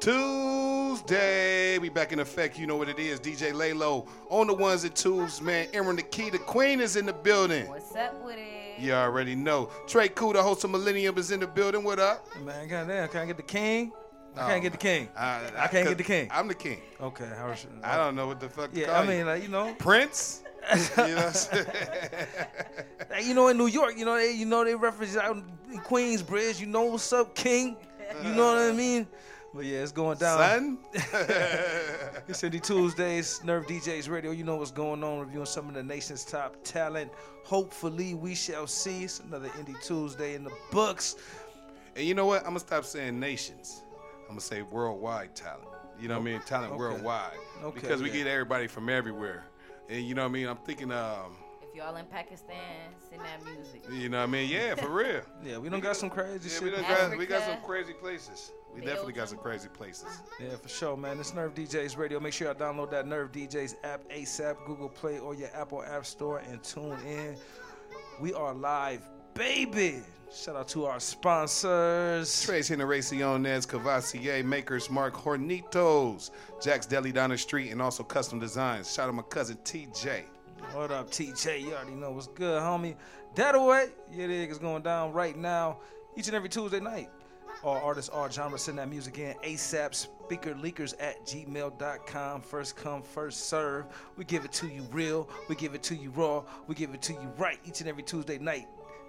Tuesday, we back in effect. You know what it is. DJ Laylo on the ones and twos, man. Aaron the Key, the Queen is in the building. What's up with it? You already know. Trey Cool, the host of Millennium, is in the building. What up? Man, goddamn, I can I get the king? I can't get the oh, king. I, I can't get the king. I'm the king. Okay, how should, I don't know what the fuck. to Yeah, call I mean, you. like you know, Prince. You know what I'm saying? you know, in New York, you know, they, you know, they reference out in Queensbridge. You know what's up, king? You know what I mean? But yeah, it's going down. Son. It's Indie Tuesdays, Nerve DJs Radio. You know what's going on, reviewing some of the nation's top talent. Hopefully, we shall see. It's another Indie Tuesday in the books. And you know what? I'm gonna stop saying nations. I'm gonna say worldwide talent. You know what I mean? Talent Okay. worldwide. Okay, because we yeah. get everybody from everywhere. And you know what I mean? I'm thinking, um, If y'all in Pakistan, send that music. you know what I mean? Yeah, for real. Yeah, we don't got some crazy Yeah, we, shit. done got, we got some crazy places. We definitely got some crazy places. Yeah, for sure, man. It's Nerve DJs Radio. Make sure y'all download that Nerve DJs app ASAP, Google Play, or your Apple App Store and tune in. We are live, baby. Shout out to our sponsors. Tres Generaciones, Courvoisier, Maker's Mark Hornitos, Jack's Deli down the street, and also Custom Designs. Shout out to my cousin TJ. What up, TJ? You already know what's good, homie. That away. Yeah, dig is going down right now, each and every Tuesday night. All artists, all genres, send that music in ASAP, speaker leakers at gmail.com. First come, first serve. We give it to you real. We give it to you raw. We give it to you right each and every Tuesday night.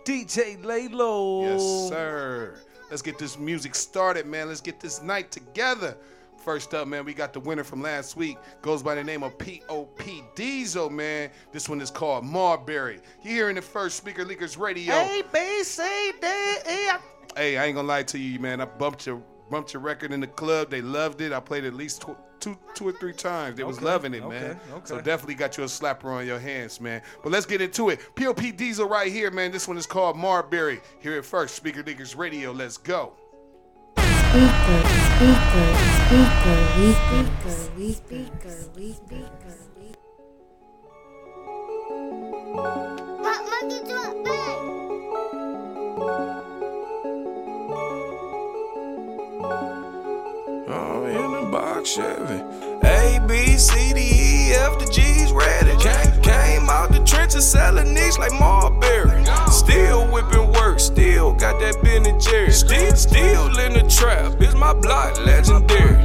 DJ Laylo. Yes, sir. Let's get this music started, man. Let's get this night together. First up, man, we got the winner from last week. Goes by the name of P.O.P. Diesel, man. This one is called Marbury. You hearing it first, Speaker Leakers Radio. A, B, C, D, E. Hey, I ain't gonna lie to you, man. I bumped your bumped your record in the club. They loved it. I played at least tw- two two or three times. They was loving it, man. okay. So definitely got you a slapper on your hands, man. But let's get into it. Pop Diesel right here, man. This one is called Marbury. Hear it first, Speaker Leakers Radio. Let's go. Speaker, speaker, speaker, we speaker, we speaker, we speaker, Chevy. A, B, C, D, E, F, the G's ready. Came, came out the trenches selling nicks like Marbury. Still whipping work, still got that Ben and Jerry. Still, still in the trap, it's my block legendary.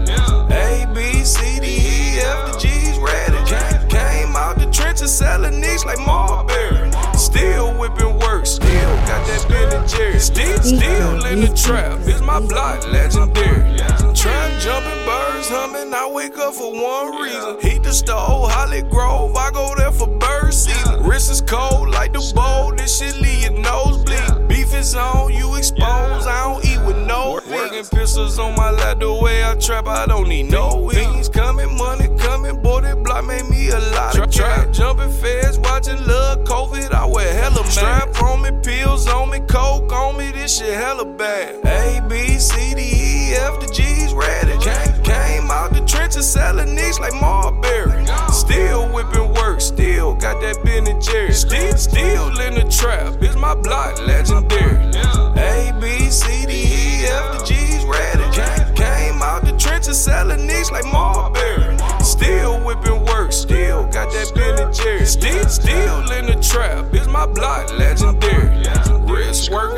A, B, C, D, E, F, the G's ready. Came, came out the trenches selling nicks like Marbury. Still whipping work, still got that Ben and Jerry. Still, still in the trap, it's my block legendary. Trying jumping birds humming, I wake up for one reason. Heat the stove, Holly Grove, I go there for bird season. Wrist is cold like the bowl, this shit leave your nose bleed. Beef is on, you expose, I don't eat with no Working pistols on my lap, the way I trap, I don't need no wings. Coming, money coming, boy, that block made me a lot of cash. Jumping feds, watching love COVID, I wear hella man. Strap on me, pills on me, coke on me, this shit hella bad. A, B, C, D, E, F, the G's ready. Came, came out the trenches selling nicks like Marbury. Still whipping work, still got that Ben and Jerry. Still, still in the trap, it's my block legendary. A, B, C, D, E, F, the G's ready. Came, out the trenches selling nicks like Marbury. Still whipping work, still got that Ben and Jerry. Still, still in the trap, it's my block legendary.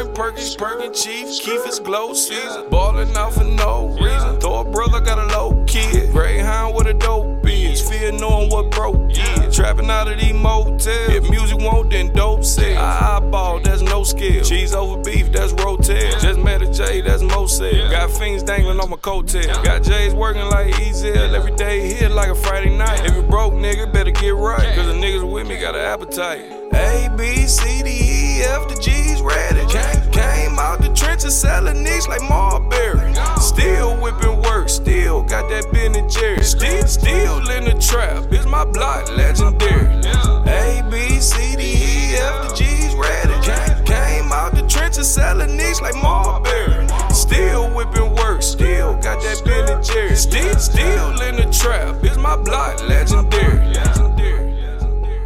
Working, Perkins, Perkin, Chief, Keith is glow season. Ballin' out for no reason. Throw a brother got a low kid. Greyhound with a dope is. Fear knowing what broke is. Trapping out of these motels. If music won't, then dope sells. I eyeball, that's no skill. Cheese over beef, that's rotel. Just met a J, that's Mosel. Got fiends dangling on my coattail. Got J's working like Ezel. Every day here like a Friday night. If you broke, nigga, better get right. Cause the niggas with me got an appetite. A, B, C, D, E, F, the G's ready. Came, out the trenches selling nicks like Marbury. Still whipping work, still got that Ben and Jerry. Still, still in the trap, it's my block legendary. A, B, C, D, E, F, the G's ready. Came, came out the trenches selling nicks like Marbury. Still whipping work, still got that Ben and Jerry. Still, still in the trap, it's my block legendary.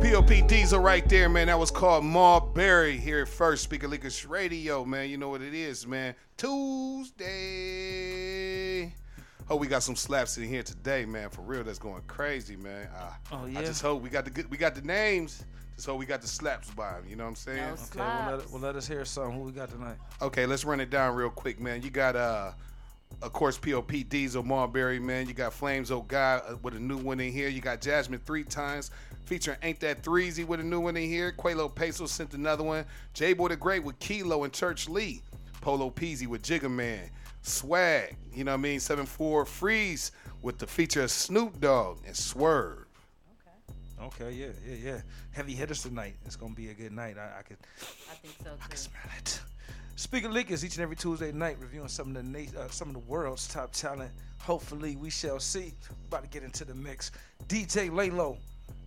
P.O.P. Diesel Diesel right there, man. That was called Marbury here at First Speaker Leakers Radio, man. You know what it is, man. Tuesday. Oh, we got some slaps in here today, man. For real, that's going crazy, man. Uh, Oh, I just hope we got the good, we got the names. Just hope we got the slaps by 'em, You know what I'm saying? No Okay, well let, slaps. well let us hear something. Who we got tonight? Okay, let's run it down real quick, man. You got uh of course POP Diesel Marbury, man. You got Flames Oh God uh, with a new one in here. You got Jasmine three times featuring Ain't That Threezy with a new one in here. Quelo Peso sent another one. J Boy the Great with Kilo and Church Lee. Polo Peasy with Jigga Man. Swag, you know what I mean? 7-4 Freeze with the feature of Snoop Dogg and Swerve. Okay, yeah, yeah, yeah. Heavy hitters tonight. It's gonna be a good night. I, I could I think so too. smell it. Speaker leakers each and every Tuesday night, reviewing some of the na- uh, some of the world's top talent. Hopefully, we shall see. About to get into the mix. DJ Laylo.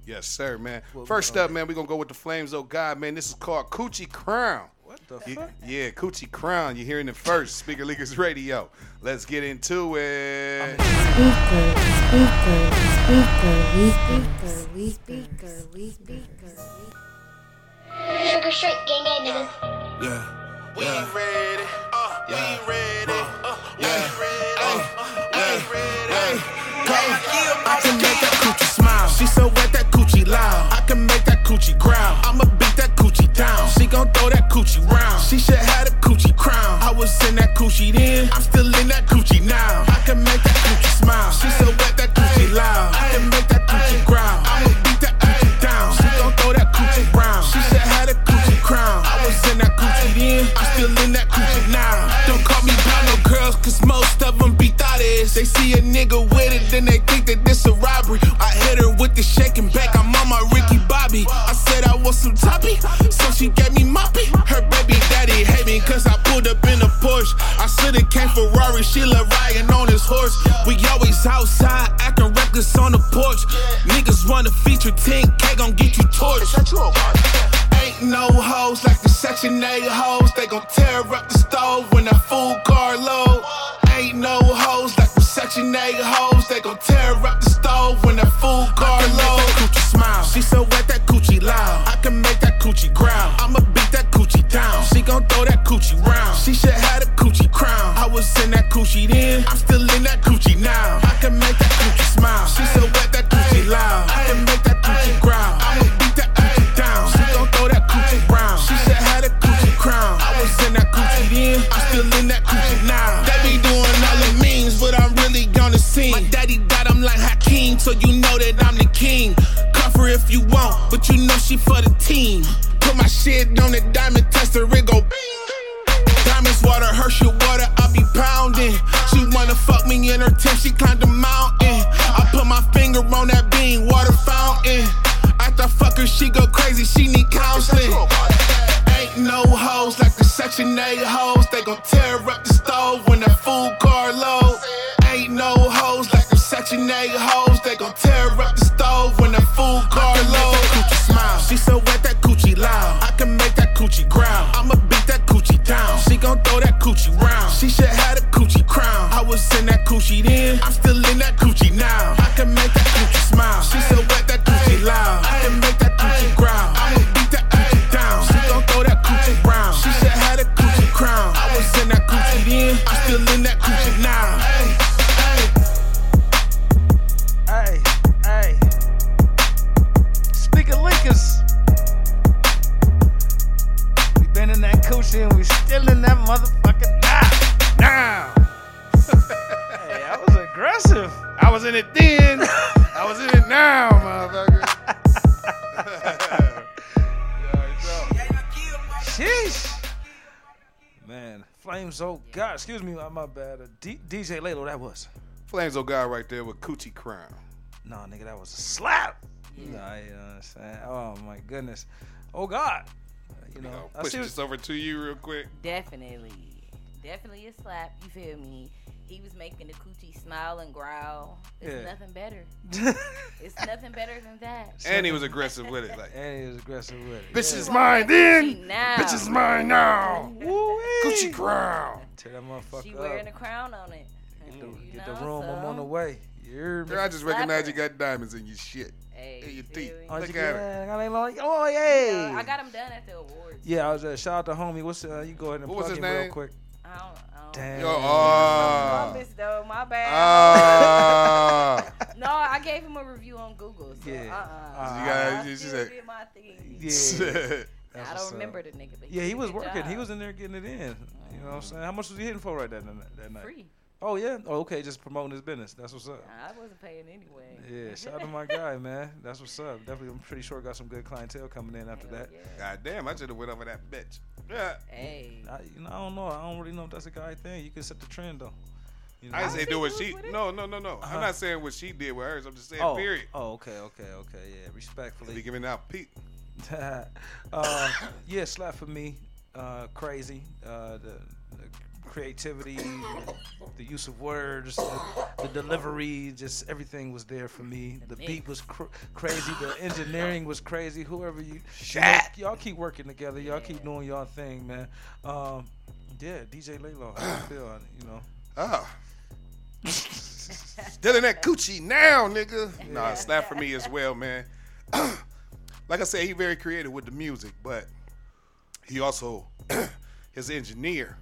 Yes, sir, man. What First gonna up, man, we're gonna go with the Flames Oh God, man. This is called Coochie Crown. What the Y- fuck? Yeah, Coochie Crown. You're hearing it first. Speaker Leakers Radio. Let's get into it. Speaker, speaker, we we we. Sugar straight gang gang niggas. Yeah. We ain't ready. Uh, we ready. Uh, we ain't ready. Uh, we ain't ready. I can make that coochie smile. She so wet that coochie loud. I can make that coochie growl. I'ma beat that coochie down. She gon' throw that coochie round. She should have a coochie crown. I was in that coochie then. I'm still in that coochie now. I can make that coochie smile. She so wet that coochie loud. They see a nigga with it, then they think that this a robbery. I hit her with the shaking back, I'm on my Ricky Bobby. I said I want some toppy, so she gave me moppy. Her baby daddy hate me, cause I pulled up in a Porsche. I should've came Ferrari, she love riding on his horse. We always outside, acting reckless on the porch. Niggas wanna feature 10K, gon' get you torched. Ain't no hoes like the Section 8 hoes. They gon' tear up the stove when that food the 8 hoes. They gon' tear up the stove when that food car low. Coochie smile. She so wet that coochie loud. I can make that coochie growl. I'ma beat that coochie down. She gon' throw that coochie round. She should have a coochie crown. I was in that coochie then. I'm bad. Uh, D- DJ Laylo, that was. Flames oh God right there with Coochie Crown. No, nigga, that was a slap. Nah, you know what I'm saying? Oh my goodness. Oh God. You know, I'll I push see what- this over to you real quick. Definitely. Definitely a slap. You feel me? He was making the coochie smile and growl. It's Yeah. nothing better. It's nothing better than that. And he was aggressive with it. Like, and he was aggressive with it. bitch yeah. is mine then. now. Bitch is mine now. Woo-wee. Coochie Crown. Tear that motherfucker She up. wearing a crown on it. Get the, You get the know, room, I'm on the way. You? Girl, I just recognize you got diamonds in your shit. Hey, In your teeth. me? Oh, Look at her. yeah, I ain't like, oh, yay. Uh, I got them done at the awards. Yeah, I was uh, shout out to homie. What's uh, you go ahead and What was plug him in real quick. I don't, I don't Damn. Yo, oh. Columbus though, my bad. Ah. no, I gave him a review on Google. So, Yeah. uh-uh. You gotta- I you still said- did my thing. Yeah. That's I don't up. remember the nigga, but Yeah, he did a was good working. He was in there getting it in. You know what I'm saying? How much was he hitting for right that, that night? free. Oh, yeah? Oh, okay. Just promoting his business. That's what's up. I wasn't paying anyway. Yeah, shout out to my guy, man. That's what's up. Definitely, I'm pretty sure got some good clientele coming in after Hell that. yeah. God damn, I should have went over that bitch. Yeah. Hey. I, you know, I don't know. I don't really know if that's a guy thing. You can set the trend though. You know? I didn't say do what she. with it? No, no, no, no. Uh-huh. I'm not saying what she did with hers. I'm just saying oh, period. Oh, okay, okay, okay. Yeah, Respectfully. Be giving out Pete. uh, yeah, slap for me. Uh, crazy. Uh, the, the creativity, the use of words, the, the delivery, just everything was there for me. The beat was cr- crazy. The engineering was crazy. Whoever you, you know, y'all keep working together. Y'all keep doing y'all thing, man. Um, yeah, DJ Laylo, how you feel? You know. Oh. Stealing that coochie now, nigga. Nah, slap for me as well, man. like I said, he very creative with the music, but he also his engineer.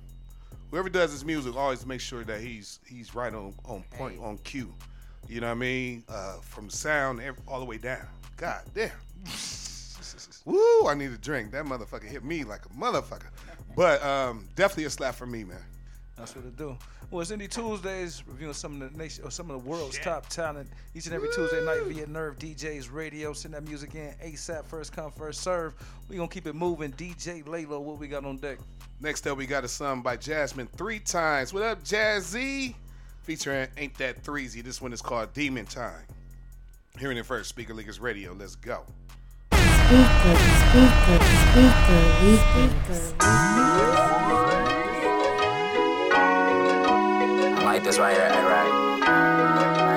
Whoever does his music always make sure that he's he's right on on point on cue. You know what I mean? Uh, from sound ev- all the way down. God damn. Woo! I need a drink. That motherfucker hit me like a motherfucker. But um, definitely a slap for me, man. That's what it do. Well, it's Indie Tuesdays, reviewing some of the nation or some of the world's top talent each and every Tuesday night via Nerve DJs Radio. Send that music in ASAP, first come, first serve. We gonna keep it moving. DJ Laylo, what we got on deck? Next up, we got a song by Jasmine three times. What up, Jazzy? Featuring Ain't That Threezy. This one is called Demon Time. Hearing it first, Speaker Leakers Radio. Let's go. Speaker, speaker, speaker, speaker, I like this right here, right?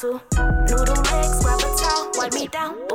Noodle legs, grab a towel, wipe me down,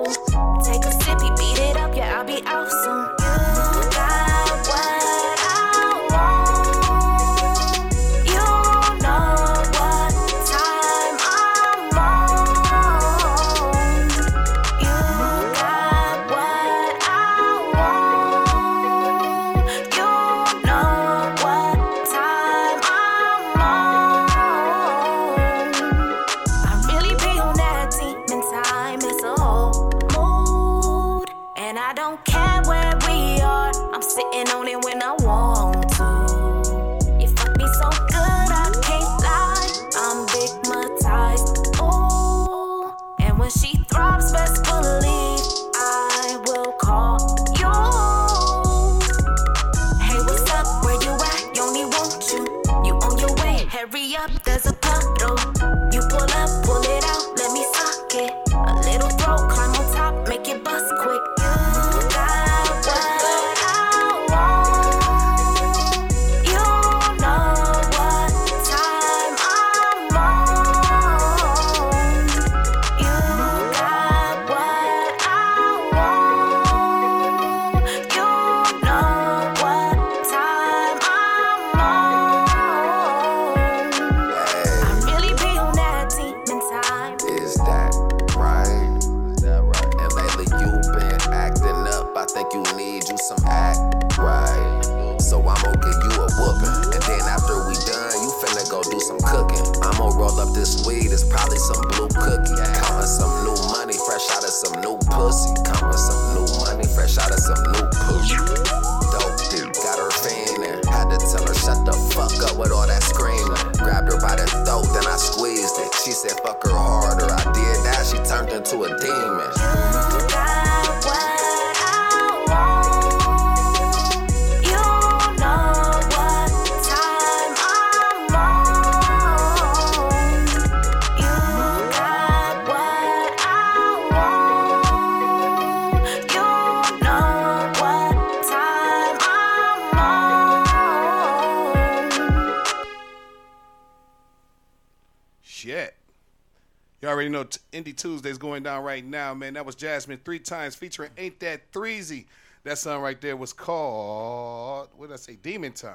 Indie Tuesday's going down right now, man. That was Jasmine three times featuring Ain't That Threezy. That song right there was called what did I say? Demon Time.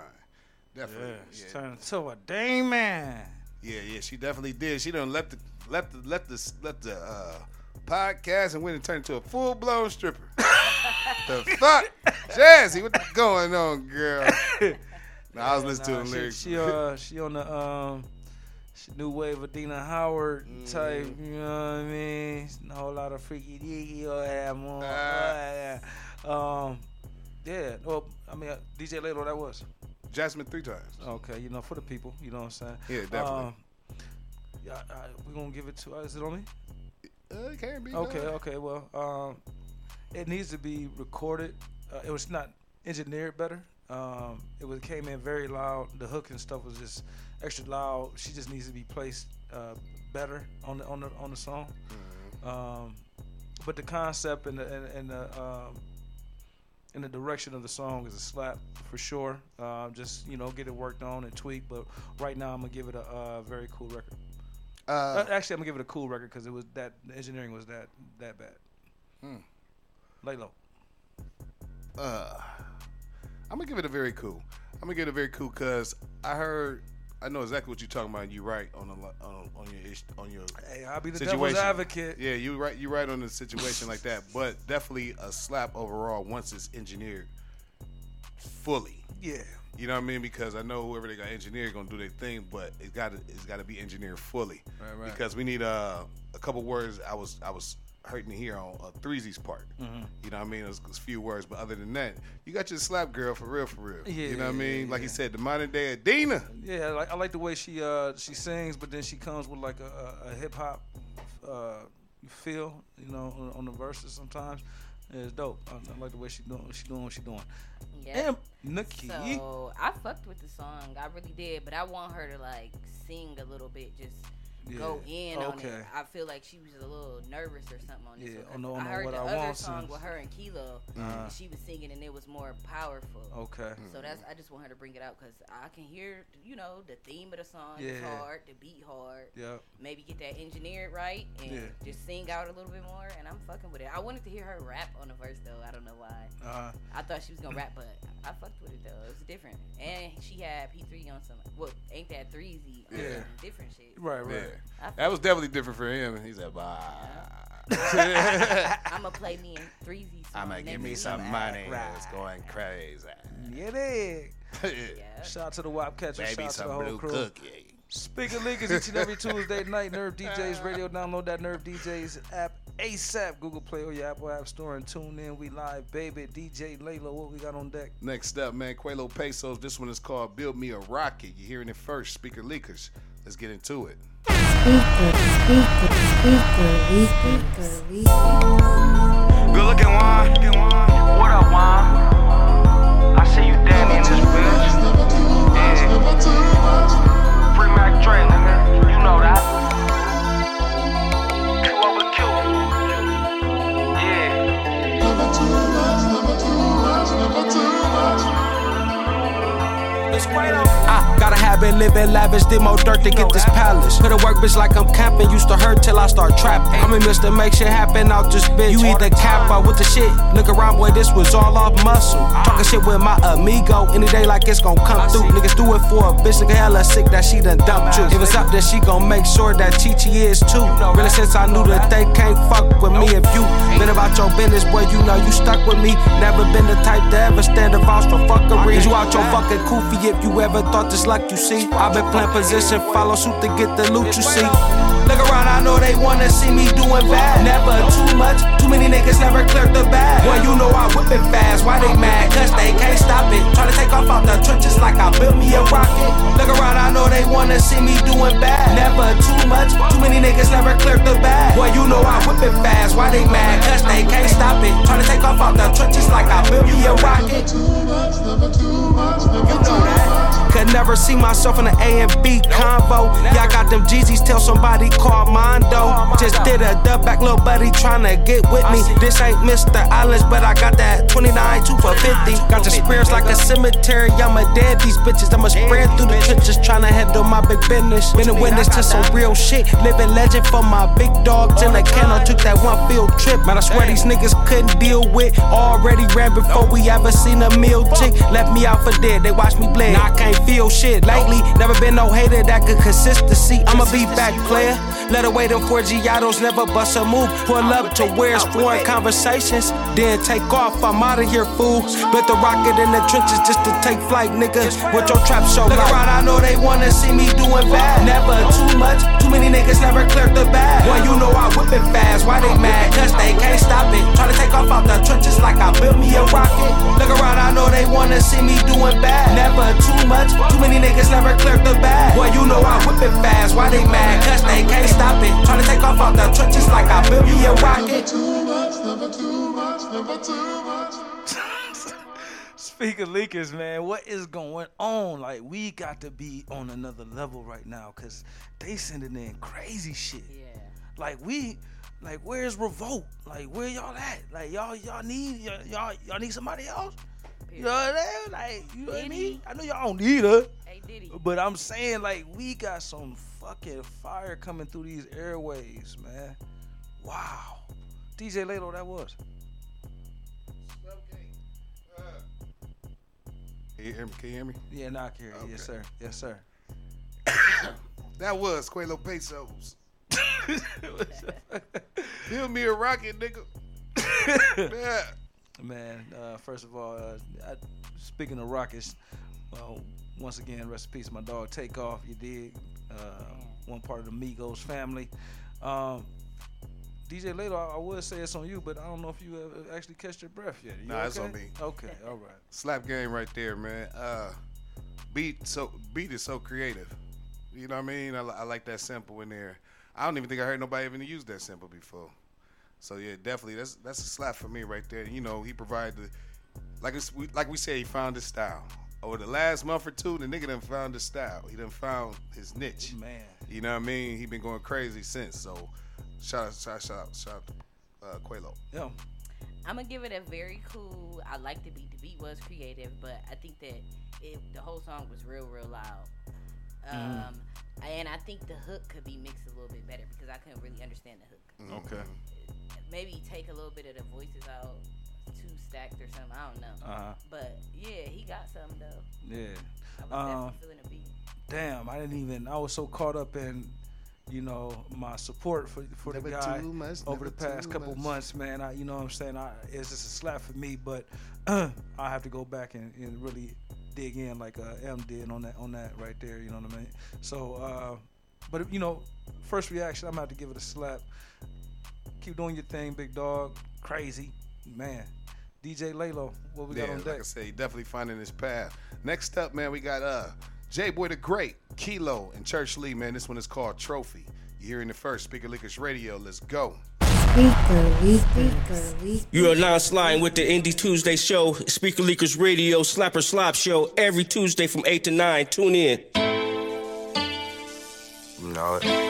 Definitely. Yeah, she Yeah. turned into a demon. Yeah, yeah, she definitely did. She done left the left the left the left the uh, podcast and went and turned into a full blown stripper. the fuck, Jazzy, what's going on, girl? Nah, I was listening Nah, to the she, lyrics. She uh she on the um she new wave of Adina Howard type, Mm-hmm. you know what I mean? A whole lot of freaky deaky or that more. Ah. um yeah, well I mean uh, DJ Lalo that was. Jasmine three times. Okay, you know, for the people, you know what I'm saying? Yeah, definitely. Um, yeah, we're gonna give it to uh, is it on me? Uh, it can be. Okay, done. okay. Well, um, it needs to be recorded. Uh, it was not engineered better. Um, it was came in very loud. The hook and stuff was just extra loud. She just needs to be placed uh, better on the on the on the song. Um, but the concept and the and, and the um, and the direction of the song is a slap for sure. Um, just you know, get it worked on and tweaked. But right now, I'm gonna give it a, uh very cool record. Uh, Uh, actually, I'm gonna give it a cool record because it was that the engineering was that that bad. Hmm. Lay low. uh, I'm gonna give it a very cool. I'm gonna give it a very cool because I heard, I know exactly what you're talking about. and You right on the li- on, on your on your Hey, I'll be the situation. devil's advocate. Yeah, you right. You right on the situation like that, but definitely a slap overall once it's engineered fully. Yeah. You know what I mean? Because I know whoever they got engineered gonna do their thing, but it got it's got to be engineered fully. Right, right. Because we need uh, a couple words. I was I was hurting to hear on uh, Threezy's part. Mhm. You know what I mean? It was, a few words, but other than that, you got your slap girl for real, for real. Yeah, you know what I mean? yeah, Like he said, the modern day Adina. Yeah, I like I like the way she uh she sings, but then she comes with like a, a, a hip hop uh feel, you know, on, on the verses sometimes. Yeah, it's dope. I, I like the way she doing she doing what she doing. Yeah. And Nikki. So I fucked with the song. I really did, but I want her to like sing a little bit, just go Yeah. in on Okay. it. I feel like she was a little nervous or something on this. Yeah, one, on the- I the heard What the I other Want song songs. with her and Kilo. Uh-huh. and she was singing and it was more powerful. Okay. So that's I just want her to bring it out because I can hear you know the theme of the song is Yeah. hard, the beat hard. Yeah. Maybe get that engineered right and Yeah. just sing out a little bit more. And I'm fucking with it. I wanted to hear her rap on the verse though. I don't know why. Uh, I thought she was gonna rap, but I fucked with it though. It was different, and she had P3 on some. Well, ain't that threezy? on Yeah. different shit. Right, right. I That was definitely different for him. He said, "Bye." I'ma play me in threezy. Song I'ma give me week. some money. It's going crazy. Yeah, dig. Yeah. Shout out to the Wop Catcher. Baby, Shout out to the whole blue crew. cookie. Speaker Leakers each and every Tuesday night. Nerve DJs Radio. Download that Nerve DJs app ASAP. Google Play or your Apple App Store and tune in. We live, baby. DJ Laylo, what we got on deck? Next up, man, Quelo Pesos. This one is called Build Me a Rocket. You're hearing it first. Speaker Leakers. Let's get into it. Good looking wine. What up, wine? I see you damn in this bitch. Yeah. Free Mac Dre, nigga. You know that. I got a habit living lavish, did more dirt to get this palace. Put a work bitch like I'm camping, used to hurt till I start trapping. I'm in Mr. Make shit happen I'll just bitch. You either cap or with the shit. Look around, boy, this was all off muscle. Talking shit with my amigo, any day like it's gon' come through. Niggas do it for a bitch, nigga hella sick that she done dumped you. If it's up, then she gon' make sure that Chi Chi is too. Really since I knew that they can't fuck with me. If you been about your business, boy, you know you stuck with me. Never been the type to ever stand a vouch for fuckery. You out your fucking koofy if you ever thought this like you see? i been playing position, follow suit to get the loot you see. Look around, I know they wanna see me doing bad. Never too much, too many niggas never cleared the bag. Boy, you know I whip it fast, why they mad? Cause they can't stop it. Try to take off out the trenches like I built me a rocket. Look around, I know they wanna see me doing bad. Never too much, too many niggas never cleared the bag. Boy, you know I whip it fast, why they mad? Cause they can't stop it. Try to take off out the trenches like I built me a rocket. Never too much, never too much, never You know that. Could never see myself in an A and B combo. I got them Jeezys, tell somebody call Mondo. Just did a dub back, little buddy tryna get with me. This ain't Mr. Islands, but I got that 29 2 for 50. Got the spirits like a cemetery, I'ma dead these bitches. I'ma spread through the trenches, tryna handle my big business. Been a witness to some real shit. Living legend for my big dogs in the kennel. Took that one field trip, man. I swear these niggas couldn't deal with. Already ran before we ever seen a meal chick. Left me out for dead, they watch me bleed. Now I can't feel shit lately. Never been no hater that could consistency. I'ma be back, player. Let away them four Giados, never bust a move. Pull up to where it's foreign conversations. Then take off, I'm out of here, fool. Built the rocket in the trenches just to take flight, nigga. What your trap show Look around, I know they wanna see me doing bad. Never too much, too many niggas never cleared the bag. Boy, you know I whip it fast. Why they mad? Cause they can't stop it. Try to take off out the trenches like I built me a rocket. Look around, I know they wanna see me doing bad. Never too much, too many niggas never cleared the bag. Boy, you know I whip it fast. Why they mad? Cause they can't stop it. Try to take off out the trenches like I built me a rocket. Speak of leakers, man, what is going on? Like, we got to be on another level right now because they sending in crazy shit. Yeah. Like, we, like, where's Revolt? Like, where y'all at? Like, y'all, y'all need, y'all, y'all, y'all need somebody else? You know what I'm saying? Like, you know what I mean? I know y'all don't need her. Hey, Diddy. But I'm saying, like, we got some fucking fire coming through these airways, man. Wow. DJ Lalo, that was. Can you hear me? Can you hear me? Yeah, now I can hear you. Yes, sir. Yes, sir. That was Quelo Pesos. Build me a rocket, nigga. yeah. Man, uh, first of all, uh, I, speaking of rockets, uh, once again, rest in peace, my dog Takeoff. You did uh, one part of the Migos family. Um, DJ Laylo, I, I would say it's on you, but I don't know if you have actually catch your breath yet. You Nah, it's okay? on me. Okay, all right. Slap game right there, man. Uh, beat so beat is so creative. You know what I mean? I, I like that sample in there. I don't even think I heard nobody even use that sample before. So yeah, definitely that's that's a slap for me right there. You know, he provided the like it's, we, like we say, he found his style. Over the last month or two, the nigga done found his style. He done found his niche. Man. You know what I mean? He been going crazy since. So shout out, shout out, shout out, shout out to uh, Quelo. Yeah. I'm gonna give it a very cool. I like the beat. The beat was creative, but I think that it, the whole song was real, real loud. Mm-hmm. Um, and I think the hook could be mixed a little bit better because I couldn't really understand the hook. Okay. Maybe take a little bit of the voices out, too stacked or something. I don't know. Uh-huh. But yeah, he got something though. Yeah. I was Um, definitely feeling the beat. Damn, I didn't even. I was so caught up in, you know, my support for for Never the guy too much, over the past couple much. months, man. I, you know, what I'm saying, I, it's just a slap for me, but I have to go back and, and really dig in like uh, M did on that on that right there. You know what I mean? So, uh, but you know, first reaction, I'm gonna have to give it a slap. Keep doing your thing, big dog. Crazy, man. DJ Lalo, what we yeah, got on deck? like deck? I say, he definitely finding his path. Next up, man, we got uh J Boy the Great, Kilo, and Church Lee, man. This one is called Trophy. You're hearing the first, Speaker Leakers Radio. Let's go. Speaker Leakers. You are now sliding with the Indie Tuesday show, Speaker Leakers Radio, Slapper Slop Show, every Tuesday from 8 to 9. Tune in. You know it.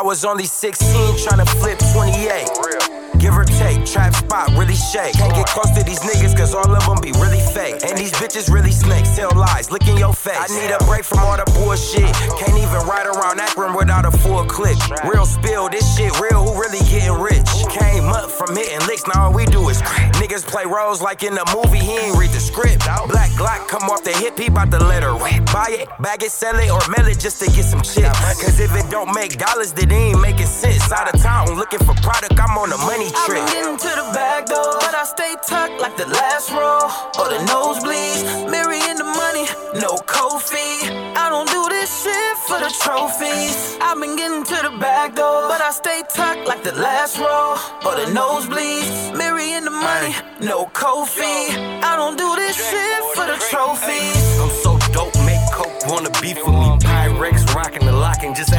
I was only 16 trying to flip 28. Give or take, trap spot really shake. Can't get close to these niggas cause all of them be really fake. And these bitches really snakes, tell lies, look in your face. I need a break from all the bullshit. Can't even ride around Akron without a full clip. Real spill, this shit real, who really getting rich? Came up from hitting licks, now all we do is crack. Niggas play roles like in the movie, he ain't read the script. Black Glock come off the hip, he bout to let her rip. Buy it, bag it, sell it, or mail it just to get some chips. Cause if it don't make dollars, then it ain't making sense. Out of town, looking for product, I'm on the money I've trip. been getting to the back door, but I stay tucked like the last row or the nosebleeds. Mary in the money, no cold fee. I don't do this shit for the trophies. I've been getting to the back door, but I stay tucked like the last row or the nosebleeds. Mary in the money, no cold fee. I don't do this shit for the trophies. I'm so dope, make coke wanna beef with me. Pyrex rockin' the lock and just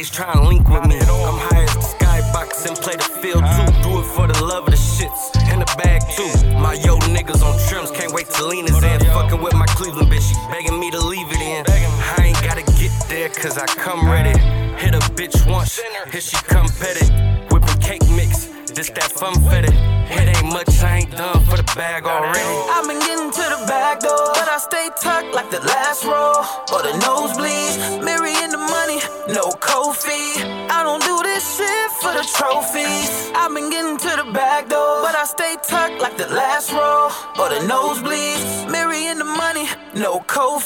nowadays, try and link with me. I'm high as the skybox and play the field too. Do it for the love of the shits and the bag too. My yo niggas on trims, can't wait till Lena's in. Fucking with my Cleveland bitch, she begging me to leave it in. I ain't gotta get there, cause I come ready. Hit a bitch once, here she come petted. Whipping cake mix, this that fun fetted. It ain't much, I ain't done for the bag already. I've been getting to the back door, but I stay tucked like the last row or the nosebleeds. Money, no fee. I don't do this shit for the trophies. I've been getting to the back door, but I stay tucked like the last row or the nosebleeds. Mary in the money, no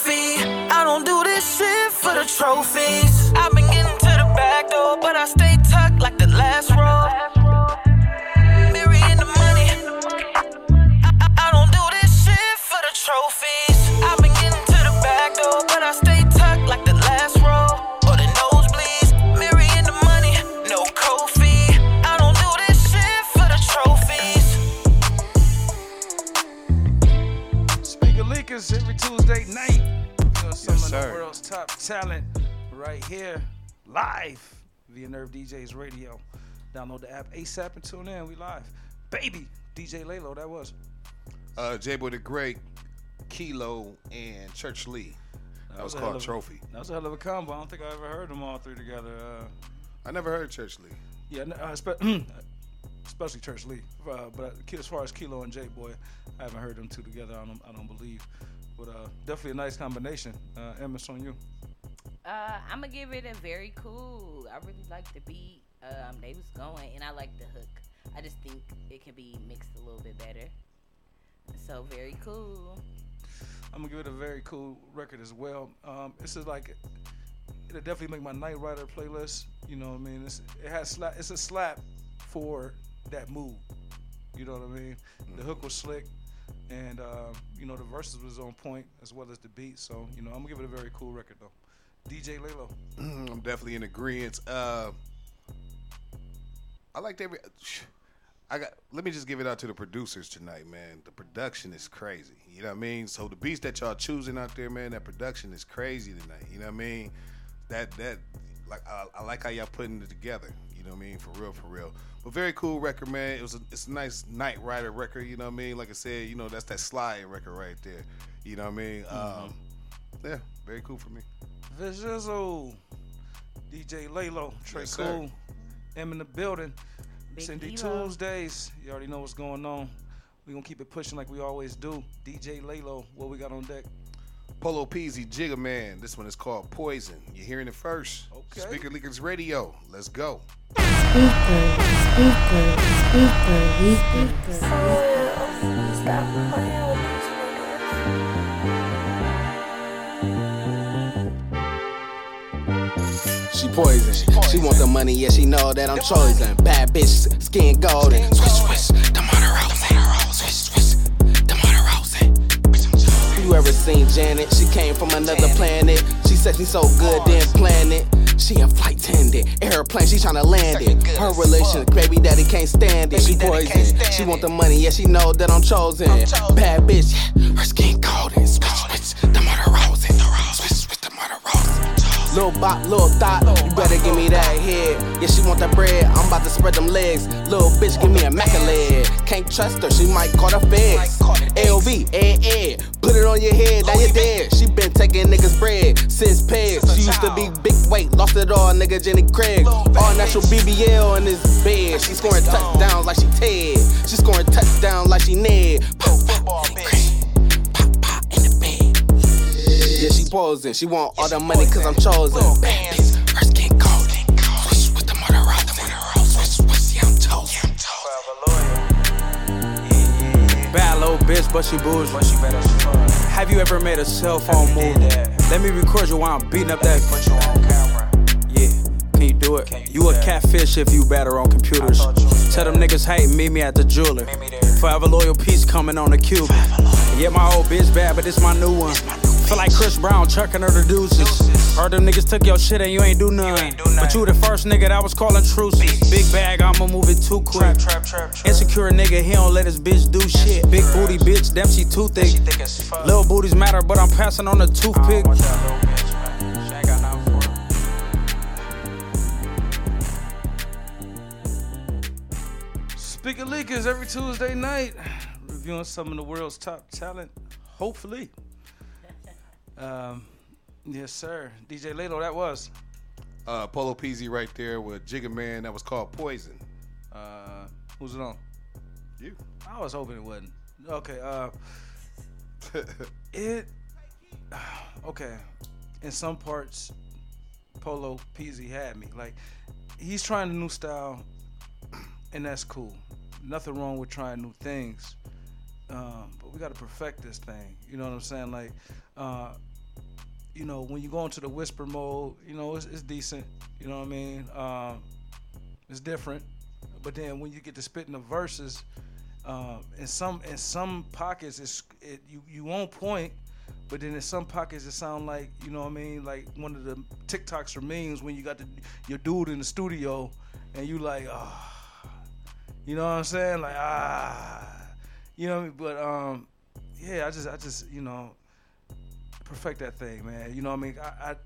fee. I don't do this shit for the trophies. I've been getting to the back door, but I stay tucked like the last row. Mary sir. world's top talent right here, live via Nerve DJs Radio. Download the app ASAP and tune in. We live. Baby, DJ Lalo, that was. Uh, J Boy the Great, Kilo, and Church Lee. That, was, a hell called a- Trophy. That was a hell of a combo. I don't think I ever heard them all three together. Uh, I never heard Church Lee. yeah, uh, spe- especially Church Lee. Uh, but as far as Kilo and J Boy, I haven't heard them two together. I don't, I don't believe. But uh, definitely a nice combination. Uh, Emma, it's on you. Uh, I'm gonna give it a very cool. I really like the beat. Um, they was going, and I like the hook. I just think it can be mixed a little bit better. So very cool. I'm gonna give it a very cool record as well. Um, this is like it'll definitely make my Night Rider playlist. You know what I mean? It's, it has slap. It's a slap for that mood. You know what I mean? The hook was slick, and uh, you know the verses was on point as well as the beat. So you know I'm gonna give it a very cool record though. DJ Lalo. I'm definitely in agreement. Uh, I liked every. I got. Let me just give it out to the producers tonight, man. The production is crazy. You know what I mean? So the beats that y'all choosing out there, man, that production is crazy tonight. You know what I mean? That that like I, I like how y'all putting it together. You know what I mean? For real, for real. But very cool record, man. It was a, it's a nice Night Rider record. You know what I mean? Like I said, you know that's that slide record right there. You know what I mean? Um, yeah, very cool for me. Visual. DJ Lalo. Trey Yes. Cool. M in the building. Big Cindy Elo. Tuesdays. You already know what's going on. we going to keep it pushing like we always do. DJ Lalo, what we got on deck? Polo Peasy Jigga Man. This one is called Poison. You're hearing it first. Okay. Speaker Leakers Radio. Let's go. Speaker, speaker, speaker, speaker. Stop playing with these She poison. She want the money, yeah, she know that I'm chosen. Bad bitch, skin golden. Swish, swish, the rose. You ever seen Janet? She came from another planet. She said she's so good, then plan it. She a flight attendant, airplane, she tryna land it. Her relation, baby daddy can't stand it. She poison. She want the money, yeah, she know that I'm chosen. Bad bitch, yeah, her skin golden. Swish, Little bop, little thought, you better give me that head. Yeah, she want that bread, I'm about to spread them legs. Little bitch, give me a mac. Can't trust her, she might call the feds. LV, eh, eh, put it on your head, now you're dead. She been taking niggas bread since pegs. She used to be big weight, lost it all, nigga Jenny Craig. All natural BBL in this bed. She scoring touchdowns like she Ted. She scoring touchdowns like she Ned. Pop, pop, pop, bed. She want all the money cause I'm chosen. Bad bitch, her skin golden. Swish with the murder rock, the murder rock. Swish, swish, yeah, I'm chosen. Bad little bitch, but she bougie. But she better Have you ever made a cell phone move? Let me record you while I'm beating up that. Put you on camera. Yeah, can you do it? You, a catfish if you batter on computers. Tell them niggas hate, meet me at the jeweler. Forever loyal piece coming on the cube. Yeah, my old bitch bad, but this my new one. Feel like Chris Brown chucking her the deuces. Heard them niggas took your shit and you ain't do none. But you the first nigga that was calling truce. Big bag, I'ma move it too quick. Insecure nigga, he don't let his bitch do shit. Big booty bitch, damn she too thick. Little booties matter, but I'm passing on the toothpick. Speaker Leakers every Tuesday night, reviewing some of the world's top talent, hopefully. Um, yes, sir. DJ Laylo, that was. Uh, Polo Peasy right there with Jigga Man. That was called Poison. Uh, who's it on? You. I was hoping it wasn't. Okay. Uh, it. Okay. In some parts, Polo Peasy had me. Like, he's trying a new style, and that's cool. Nothing wrong with trying new things. Um, we got to perfect this thing. You know what I'm saying? Like, uh, you know, when you go into the whisper mode, you know, it's, it's decent. You know what I mean? Um, it's different. But then when you get to spitting the verses, um, in some in some pockets, it's it, you you won't point, but then in some pockets it sound like you know what I mean, like one of the TikToks or memes when you got the, your dude in the studio and you like, ah, you know what I'm saying, like ah, you know. What I mean? But um, yeah, I just I just you know perfect that thing, man. You know what I mean? I, I,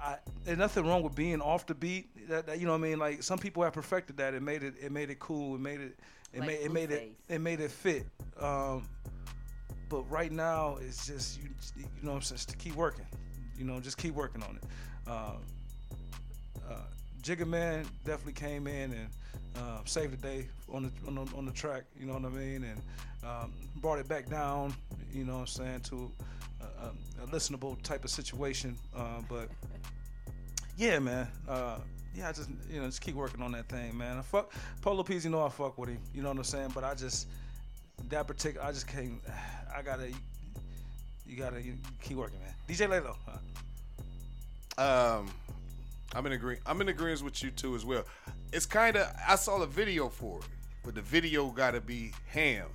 I there's nothing wrong with being off the beat. That, that you know what I mean? Like some people have perfected that. It made it it made it cool. It made it it Like made it made it it made it fit. Um, but right now it's just you you know what I'm saying just to keep working. You know, just keep working on it. Uh, uh, Jigga Man definitely came in and uh, saved the day on the, on the on the track. You know what I mean? And um, brought it back down. You know what I'm saying to a, a, a listenable type of situation. Uh, but yeah, man. Uh, yeah, I just you know just keep working on that thing, man. I fuck Polo P's, you know I fuck with him. You know what I'm saying? But I just that particular, I just can't. I gotta. You gotta you keep working, man. DJ Laylo. Um, I'm in agree. I'm in agreement with you too as well. It's kind of. I saw the video for it, but the video got to be ham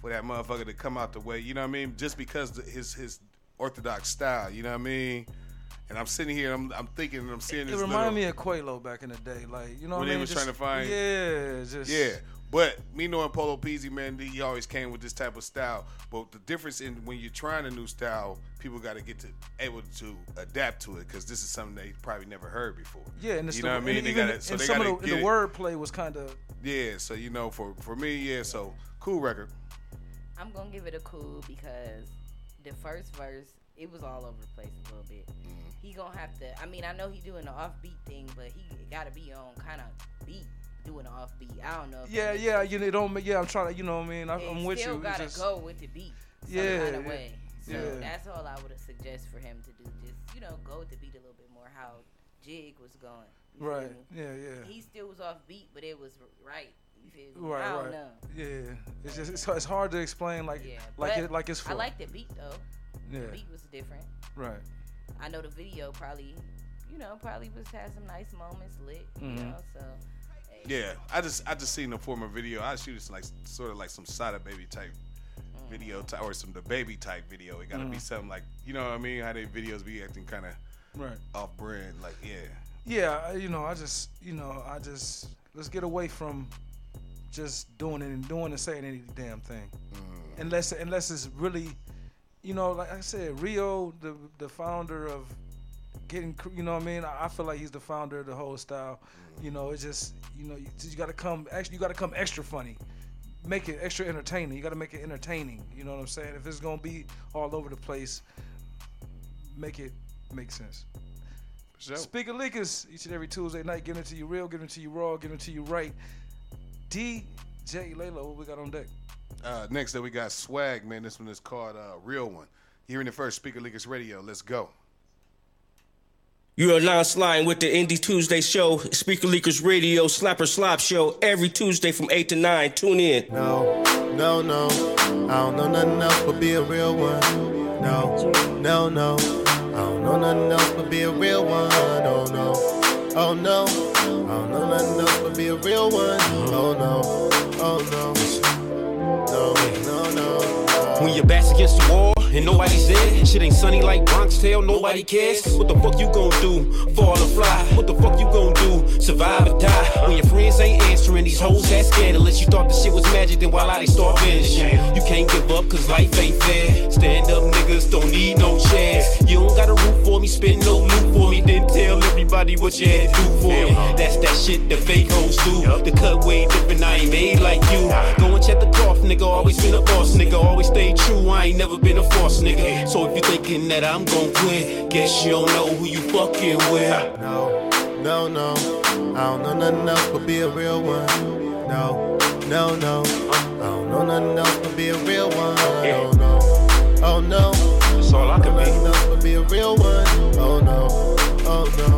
for that motherfucker to come out the way. You know what I mean? Just because the, his his orthodox style. You know what I mean? And I'm sitting here. I'm I'm thinking. and I'm seeing It this. reminded little, me of Quavo back in the day, like you know when what I mean? was Just- trying to find. Yeah, just Yeah. But me knowing Polo Peasy, man, he always came with this type of style. But the difference in when you're trying a new style, people got to get to able to adapt to it because this is something they probably never heard before. Yeah, and it's you the, know what I mean. And They even, gotta, so and they some gotta of the, get the wordplay was kind of Yeah, so you know, for for me, yeah. So cool record. I'm gonna give it a cool because the first verse it was all over the place a little bit. Mm-hmm. He gonna have to. I mean, I know he doing the offbeat thing, but he gotta be on kind of beat doing the offbeat. I don't know. If yeah, yeah. You know, it don't. Yeah, I'm trying to. You know what I mean? I, I'm with you. Gotta just- go with the beat. Some Yeah, kind of way. So yeah. that's all I would suggest for him to do. Just you know, go with the beat a little bit more. How Jig was going. Right. Yeah, yeah. He still was off beat, but it was right. You feel me? Right, I don't right. know. Yeah, it's just it's, it's hard to explain like like it like it's for I like the beat though. Yeah. The beat was different. right. I know the video probably, you know, probably was had some nice moments lit. You Mhm. know, so Yeah, I just I just seen the former video. I shoot it like sort of like some Sada Baby type video mm. ty- or some the baby type video. It got to be mm. something like you know what I mean? How they videos be acting kind of Right. off brand. Like yeah, Yeah, you know, I just you know, I just let's get away from just doing it and doing and saying any damn thing, mm. unless unless it's really, you know, like I said, Rio, the the founder of getting, you know what I mean. I feel like he's the founder of the whole style. You know, it's just you know, you, you got to come actually, you got to come extra funny. Make it extra entertaining. You got to make it entertaining. You know what I'm saying? If it's gonna be all over the place, make it make sense. sure. of Leakers, each and every Tuesday night, giving it to you real, giving it to you raw, giving it to you right. DJ Laylo, what we got on deck? Uh, next up, we got Swag, man. This one is called uh, Real One. Hearing the first Speaker Leakers Radio. Let's go. You are now sliding with the Indie Tuesday show, Speaker Leakers Radio, Slapper Slop show, every Tuesday from 8 to 9. Tune in. No, no, no. I don't know nothing else but be a real one. No, no, no. I don't know nothing else but be a real one. Oh no, oh no. I don't know nothing else but be a real one. Oh no, oh no. No, no, no. When your back's against the wall and nobody's there, shit ain't sunny like Bronx Tale, nobody cares. What the fuck you gon' do? Fall or fly? What the fuck you gon' do Survive or die? When your friends ain't answering, these hoes that scandalous. You thought the shit was magic, then voila, they start vanishing. You can't give up, cause life ain't fair. Stand up niggas don't need no chance. You don't gotta root for me, spend no loot for me, then tell everybody what you had to do for me. That's that shit the fake hoes do. The cut way different, I ain't made like you. Go and check the golf, nigga. Always been a boss, nigga. Always stay true, I ain't never been a false nigga. So if you thinking that I'm gon' quit, guess you don't know who you fucking with. No, no, no. I don't know nothing else but be a real one. No, no, no. I don't know nothing else but be a real one. Oh no, oh no. That's all I can be. Nothing else but be a real one. Oh no, oh no.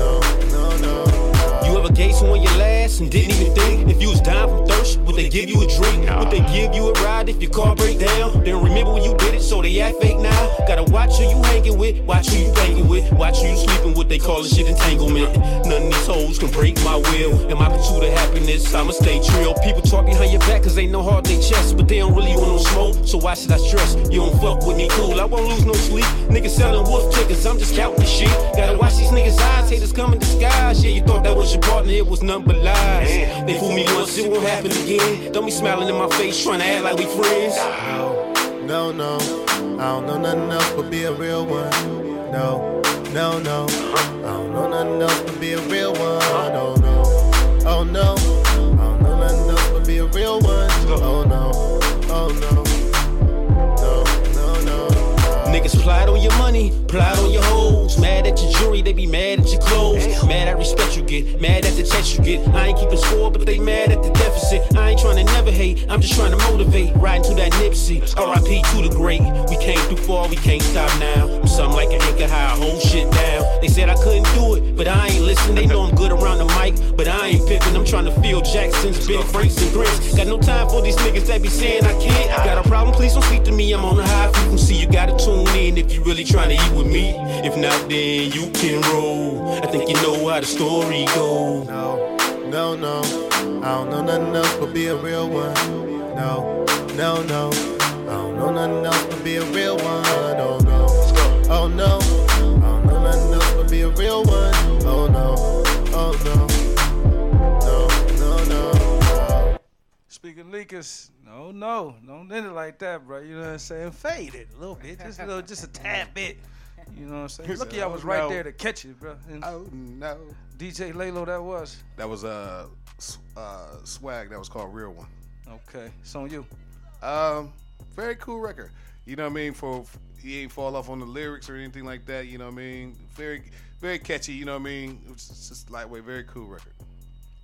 No, no, no. You ever gave someone your last and didn't even think if you was dying from thirst, would they give you a drink? Would they give you a ride if your car break down? Then remember when you did it, so they act fake now. Gotta watch who you hanging with, watch who you banging with, watch who you sleeping with. They call this shit entanglement. None of these hoes can break my will. In my pursuit of happiness, I'ma stay trill. People talk behind your back cause they know hard they chest, but they don't really want no smoke. So why should I stress? You don't fuck with me, cool. I won't lose no sleep. Niggas selling wolf tickets, I'm just counting shit. Gotta watch these niggas' eyes, haters come in disguise. Yeah, you thought that was your partner, it was none but lies. They fool me once, it won't happen again. Don't be smiling in my face, trying to act like we friends. No, no, I don't know nothing else but be a real one. No, no, no. I don't know nothing else but be a real one. No, Niggas plied on your money, plied on your hoes. Mad at your jewelry, they be mad at your clothes. Mad at respect you get, mad at the text you get. I ain't keeping score, but they mad at the deficit. I ain't trying to never hate, I'm just trying to motivate. Riding to that Nipsey, RIP to the great. We came too far, we can't stop now. I'm something like an anchor high, hold shit down. They said I couldn't do it, but I ain't listen. They know I'm good around the mic, but I ain't pimping. I'm trying to feel Jackson's, Ben Franks, and grits. Got no time for these niggas that be saying I can't. Got a problem, please don't speak to me. I'm on a high frequency. You gotta tune in if you really trying to eat with me. If not, then you can roll. I think you know how the story goes. No, no, no. I don't know nothing else but be a real one. No, no, no. I don't know nothing else but be a real one. Oh no, oh no. I don't know nothing else but be a real one. Oh no, oh no. No, no, no. Speaker Leakers, no, no, don't end it like that, bro. You know what I'm saying? Fade it a little bit, just a little, just a tad bit. You know what I'm saying? He Lucky said, I was "Oh, right no." there to catch it, bro. And oh no, DJ Laylo, that was. That was uh, uh, swag. That was called Real One. Okay, it's on you. Um, very cool record. You know what I mean? For he ain't fall off on the lyrics or anything like that. You know what I mean? Very, very catchy. You know what I mean? It was just lightweight, very cool record.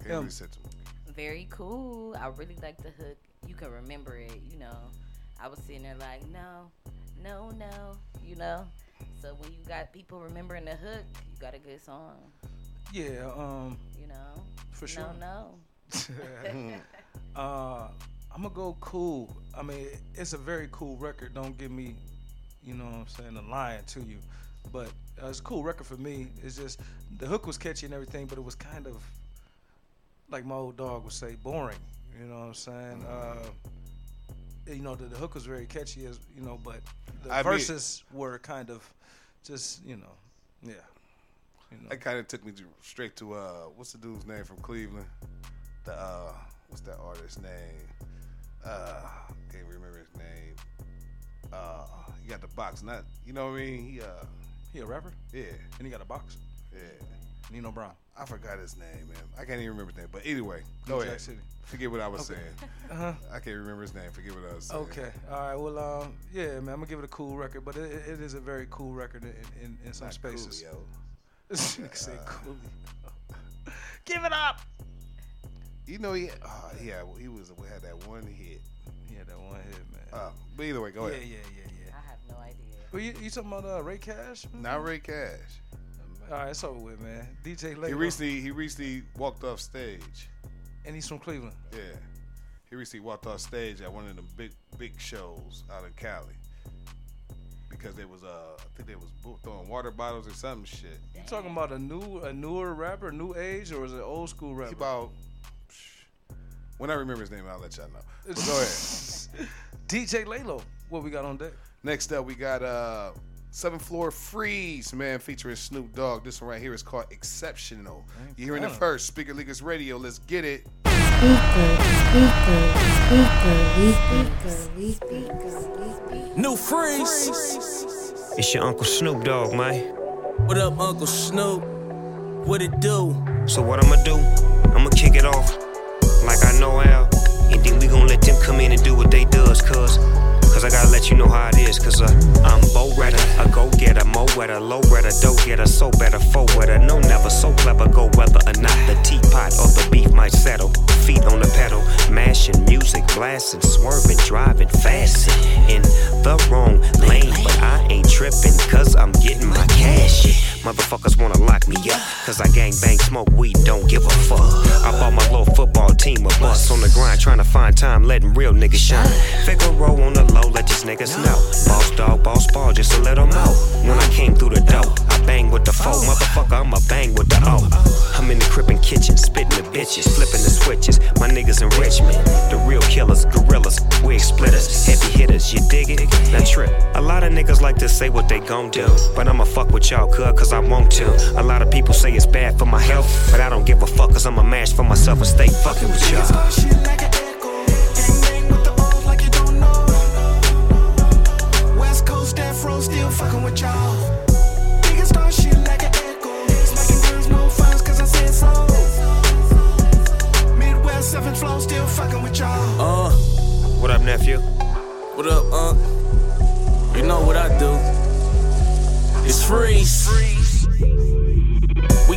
Yeah. really say too much. Very cool. I really like the hook. You can remember it, you know. I was sitting there like, no, no, no, you know. So when you got people remembering the hook, you got a good song, Yeah, um, you know. For sure. No, no. uh, I'm gonna go cool. I mean, it's a very cool record. Don't give me, you know what I'm saying, a lying to you. But uh, it's a cool record for me. It's just the hook was catchy and everything, but it was kind of like my old dog would say, boring. You know what I'm saying? Uh, you know, the, the hook was very catchy, as you know, but the I mean- verses were kind of just, you know, yeah. You know. That kind of took me straight to uh, what's the dude's name from Cleveland? The uh, what's that artist's name? Uh, can't remember his name. Uh, he got the box. Not you know what I mean? He uh, He a rapper? yeah, And he got a box. yeah. Nino Brown. I forgot his name, man. I can't even remember his name. But anyway, go New Jack ahead. City. Forget what I was Okay. saying. Uh-huh. I can't remember his name. Forget what I was saying. Okay. All right. Well, um, yeah, man, I'm gonna give it a cool record, but it, it is a very cool record in, in, in some Not spaces. Coolio. Nigga say Coolio. give it up. You know he, oh, yeah, well, he was we had that one hit. He had that one hit, man. Uh, but either way, go yeah, ahead. yeah, yeah, yeah. Yeah. I have no idea. Well, you, you talking about uh, Ray Cash? Not Ray Cash. All right, it's over with, man. DJ Laylo. He recently he recently walked off stage. and he's from Cleveland. Yeah, he recently walked off stage at one of the big big shows out in Cali because they was uh I think they was throwing water bottles or some shit. You talking about a new, a newer rapper, new age, or is it old school rapper? He about when I remember his name, I'll let y'all know. But go ahead. DJ Laylo. What we got on deck? Next up, we got uh Seventh Floor Freeze, man, featuring Snoop Dogg. This one right here is called Exceptional. You're hearing it first. Speaker Leakers Radio. Let's get it. New freeze. It's your Uncle Snoop Dogg, man. What up, Uncle Snoop? What it do? So what I'ma do? I'ma kick it off like I know Al. And then we gon' let them come in and do what they does, cuz. I gotta let you know how it is, cause uh, I'm bow redder, a go getter, mo wetter, low redder, dough getter, so better, fo wetter, no never, so clever, go whether or not the teapot or the beef might settle. Feet on the pedal, mashing, music blasting, swerving, driving, fast in the wrong lane, but I ain't tripping, cause I'm getting my cash. Motherfuckers wanna lock me up, cause I gang bang, smoke weed, don't give a fuck. I bought my little football team a bus on the grind, trying to find time, letting real niggas shine. Figaro on the low, let these niggas know. Boss dog, boss ball, just a little more. When I came through the door, I bang with the foe. Motherfucker, I'ma bang with the O. I'm in the crippin' kitchen, spitting the bitches, flipping the switches. My niggas in Richmond, the real killers, gorillas, wig splitters, heavy hitters, you dig it? Now trip. A lot of niggas like to say what they gon' do, but I'ma fuck with y'all, cuz, cause I want to. A lot of people say it's bad for my health, but I don't give a fuck, cause I'm a match for myself and stay fucking with y'all. West Coast Afro still fucking with y'all. Niggas start shit like an echo. Smacking girls, no funds, cause I said so. Midwest 7 flow still fucking with y'all. Uh, What up, nephew? what up, Unc? You know what I do. It's freeze. We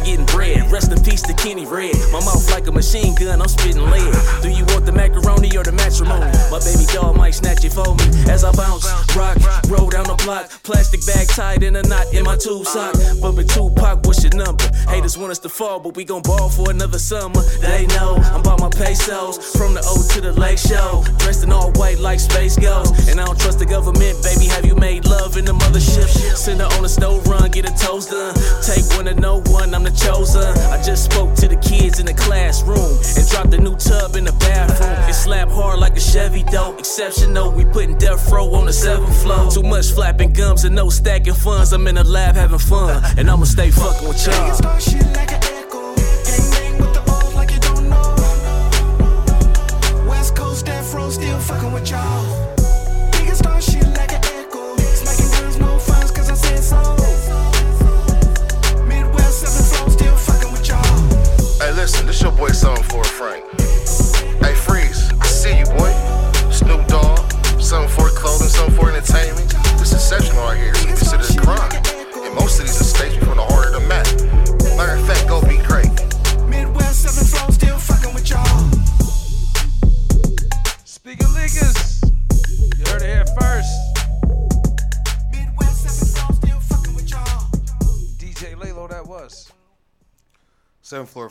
getting bread. Rest in peace to Kenny Red. My mouth like a machine gun, I'm spitting lead. Do you want the macaroni or the matrimony? My baby doll might snatch it for me as I bounce, rock, roll down the block. Plastic bag tied in a knot in my tube sock. Bumpin' Tupac, what's your number? Haters want us to fall, but we gon' ball for another summer. They know I'm about my pesos from the O to the lake show. Dressed in all white like space ghost. And I don't trust the government, baby. Have you made love in the mothership? Send her on a stove run, get a toast done. Take one to no one, I'm the chosen. I just spoke to the kids in the classroom and dropped a new tub in the bathroom. It slap hard like a Chevy though. Exceptional, we putting death row on the seventh floor. Too much flapping gums and no stacking funds. I'm in the lab having fun, and I'ma stay fucking with y'all.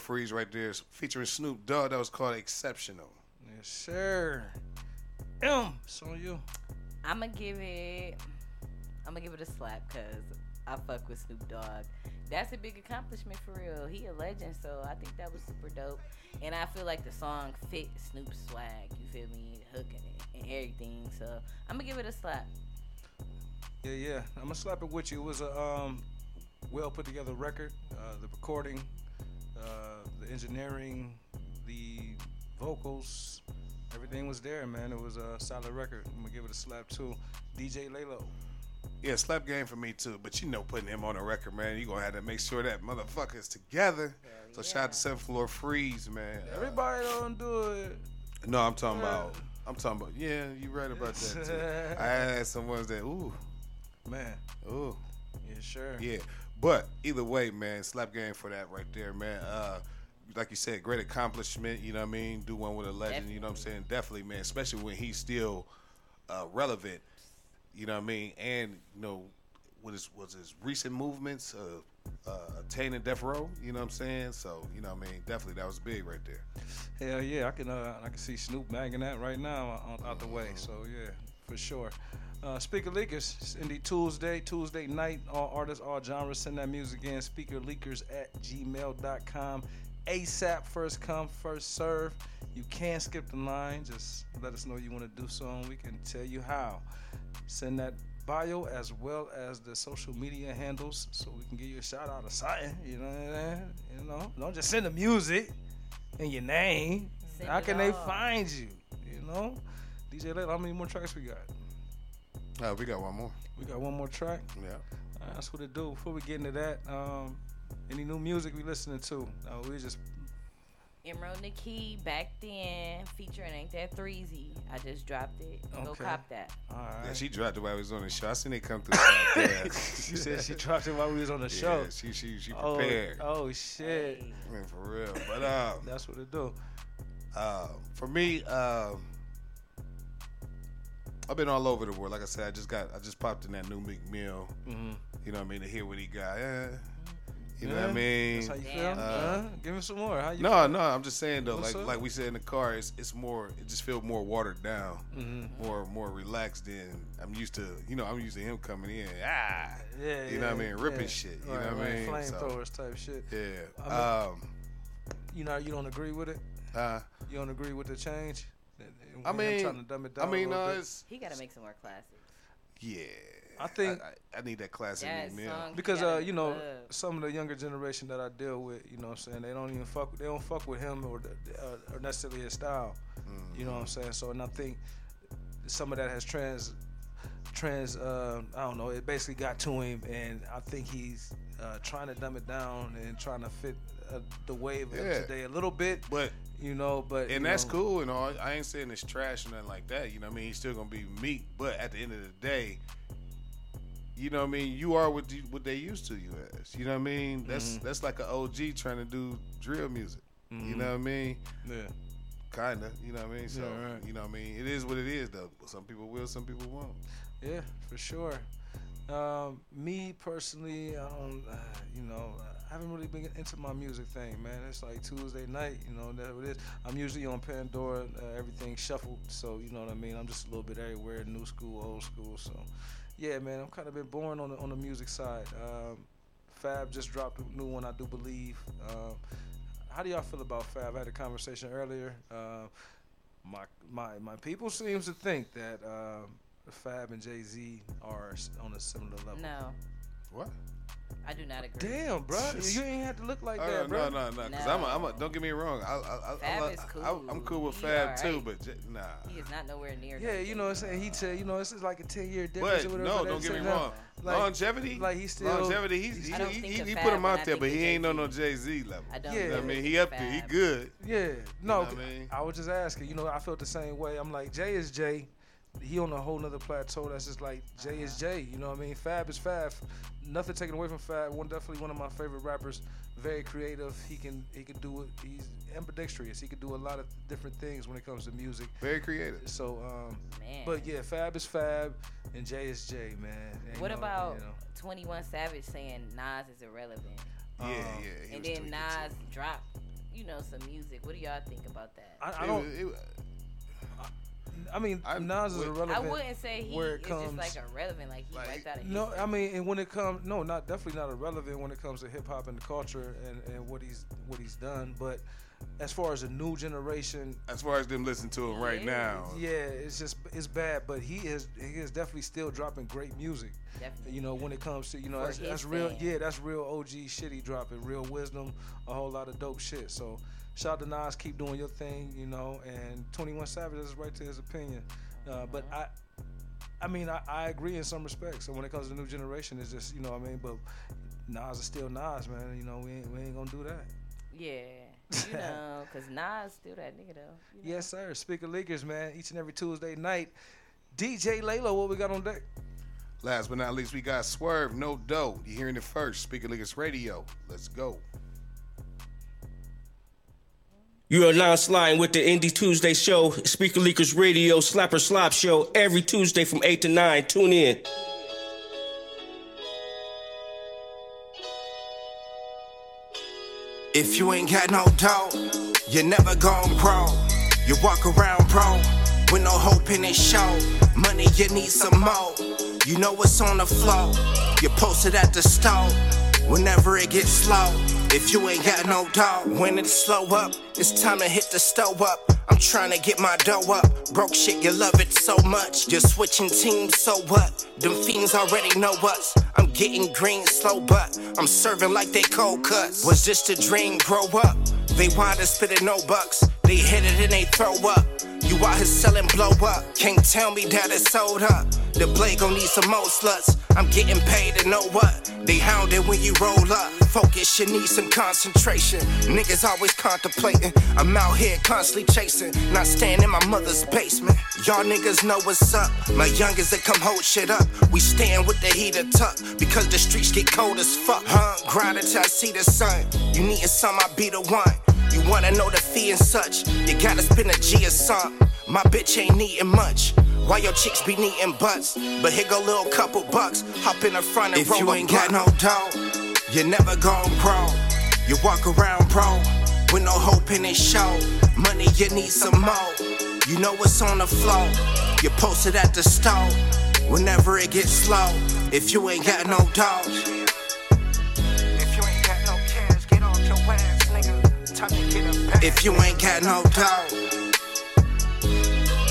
Freeze right there, featuring Snoop Dogg. That was called Exceptional. Yes, sir. M, it's on you. I'ma give it. I'ma give it a slap because I fuck with Snoop Dogg. That's a big accomplishment for real. He a legend, so I think that was super dope. And I feel like the song fit Snoop's swag. You feel me? Hooking and, it, and everything. So I'm gonna give it a slap. Yeah, yeah. I'm gonna slap it with you. It was a um, well put together record. Uh, the recording, uh, the engineering, the vocals, everything was there, man. It was a solid record. I'm gonna give it a slap too. DJ Laylo. Yeah, slap game for me too. But you know, putting him on a record, man, you gonna have to make sure that motherfucker is together. so shout out to Seventh Floor Freeze, man. Uh, Everybody don't do it. no, I'm talking about. I'm talking about. Yeah, you right about that too. I had some ones that, ooh, Man. ooh, Yeah, sure. yeah. But either way, man, slap game for that right there, man. Uh, like you said, great accomplishment. You know what I mean? Do one with a legend. You know what I'm saying? Definitely, man. Especially when he's still uh, relevant. You know what I mean? And you know, what his was his recent movements of uh, attaining death row. You know what I'm saying? So you know what I mean? Definitely, that was big right there. Hell yeah, I can uh, I can see Snoop banging that right now out, out the way. So yeah, for sure. Uh, Speaker Leakers, it's Indie Tuesday, Tuesday night. All artists, all genres, send that music in. Speakerleakers at gmail.com. ASAP, first come, first serve. You can't skip the line. Just let us know you want to do so, and we can tell you how. Send that bio as well as the social media handles so we can give you a shout out or something. You know what I'm saying? You know, don't just send the music and your name. Send How can they all. find you? You know, DJ Laylo, how many more tracks we got? Uh, we got one more. We got one more track. Yeah. Uh, that's what it do. Before we get into that, um, any new music we listening to? Uh, we just Emerald Nikki back then featuring Ain't That Threezy. I just dropped it. Go Okay. cop that. all right. Yeah, she dropped it while we was on the show. I seen it come through. Yeah. she said she dropped it while we was on the show. She she she Oh, prepared. Oh, shit. Man, for real. But um, That's what it do. uh, for me, um, I've been all over the world. Like I said, I just got I just popped in that new Meek Mill. Mhm. You know what I mean? To hear what he got. Yeah. You know what I mean? That's how you feel? Uh, Uh, give me some more. How you no, feel? no, I'm just saying though, What's like up? like we said in the car, it's it's more it just feels more watered down, Mhm. more more relaxed than I'm used to. You know, I'm used to him coming in, ah, Yeah, you know what I mean, ripping yeah. shit. You Right, know what I right, mean? Flamethrowers type shit. Yeah. I mean- um, You know, you don't agree with it? Uh, you don't agree with the change? I I'm mean, trying to dumb it I down. a mean, uh, it's He got to make some more classics. yeah. I think I, I, I need that classic That Meek song- because uh, you know love. some of the younger generation that I deal with, you know, what I'm saying they don't even fuck. They don't fuck with him or the, uh, or necessarily his style. You know what I'm saying? So and I think some of that has trans trans. Uh, I don't know. It basically got to him, and I think he's uh, trying to dumb it down and trying to fit uh, the wave Yeah. of today a little bit. But you know, but and that's know, cool and all. I ain't saying it's trash or nothing like that. You know what I mean? He's still gonna be meek, but at the end of the day, you know what I mean. You are what you, what they used to you as. You know what I mean? That's Mhm. that's like an OG trying to do drill music. You Mhm. know what I mean? Yeah. Kinda. You know what I mean? So Yeah, right. you know what I mean? It is what it is though. Some people will, some people won't. Yeah, for sure. Um, me personally, I don't, uh, you know, I haven't really been into my music thing, man. It's like Tuesday night, you know, that it is. I'm usually on Pandora, uh, everything shuffled, so you know what I mean. I'm just a little bit everywhere, new school, old school. So, yeah, man, I'm kind of been born on the on the music side. Um, Fab just dropped a new one, I do believe. Um, how do y'all feel about Fab? I had a conversation earlier. Uh, my my my people seems to think that um, Fab and Jay Z are on a similar level. No, What? I do not agree. Damn, bro, you ain't have to look like Oh, that, bro. no, no, no. Because I'm, a, I'm a, don't get me wrong. I, I, I, Fab I, is cool. I, am cool with He Fab alright. too, but j- nah. He is not nowhere near. Yeah, you know what I'm saying. He said, you know, this is like a ten year difference. But or whatever. no, but don't get me wrong. like- longevity, like he's still longevity. He's, he, he, he, he put him out there, but he ain't on no Jay Z level. I don't Yeah. Know I mean, he up there, he good. Yeah, no, I mean? I was just asking. You know, I felt the same way. I'm like, Jay is Jay. He on a whole nother plateau. That's just like Jay is Uh-huh. Jay. You know what I mean? Fab is Fab. Nothing taken away from Fab. One definitely one of my favorite rappers. Very creative. He can he can do it. He's ambidextrous. He can do a lot of different things when it comes to music. Very creative. So, um, Man. but yeah, Fab is Fab, and Jay is Jay, man. And, What you know, about you know, 21 Savage saying Nas is irrelevant? Yeah, Um, yeah. he and then tweaking, Nas dropped, you know, some music. What do y'all think about that? I, I don't. was- it was- I mean, Nas is would- irrelevant. I wouldn't say he where it is comes. just like irrelevant, like he wiped out of No, history. I mean, and when it comes, no, not definitely not irrelevant when it comes to hip hop and the culture and, and what he's what he's done. But as far as a new generation, As far as them listening to him right now, yeah, it's just it's bad. But he is he is definitely still dropping great music. Definitely. You know, when it comes to you know For that's, that's real. Yeah, that's real OG shit. He dropping real wisdom, a whole lot of dope shit. So shout out to Nas, keep doing your thing. You know, and Twenty One Savage is right to his opinion. Uh, but I. I mean, I, I agree in some respects. So when it comes to the new generation, it's just you know what I mean. But Nas is still Nas, man. You know we ain't, we ain't gonna do that. Yeah, you know, cause Nas still that nigga though. you know? Yes, sir. Speaker leakers, man. Each and every Tuesday night. DJ Laylo, what we got on deck? last but not least, we got Swerve, No Dough. You hearing it first? Speaker Leakers Radio. Let's go. You are now sliding with the Indie Tuesday show, Speaker Leakers Radio, Slapper Slop show, every Tuesday from 8 to 9. Tune in. If you ain't got no dough, you never gon' grow. You walk around broke with no hope in this show. Money, you need some more. You know what's on the flow. You post it at the stove whenever it gets slow. If you ain't got no dough, when it slow up, it's time to hit the stove up. I'm trying to get my dough up. Broke shit, you love it so much. Just switching teams, so what? Them fiends already know us. I'm getting green slow, but I'm serving like they cold cuts. Was just a dream, grow up. They wanted spitting no bucks. They hit it and they throw up. You out here selling blow up. Can't tell me that it's sold up. The blade gon' need some more sluts. I'm getting paid to know what. They hounded when you roll up. Focus, you need some concentration. Niggas always contemplating. I'm out here constantly chasing. Not staying in my mother's basement. Y'all niggas know what's up. My youngest that come hold shit up. We stand with the heater tucked. Because the streets get cold as fuck. Huh? Grind until I see the sun. You needin' some, I be the one. You wanna know the fee and such? You gotta spend a G or something. My bitch ain't needin' much. Why your chicks be needin' butts? But here go little couple bucks. Hop in the front and If roll you ain't got no dough, you never gon' grow. You walk around bro with no hope in it show. Money, you need some more. You know what's on the floor. You post it at the store. Whenever it gets slow, if you ain't got no dough. Time to get a. If you ain't got no dough.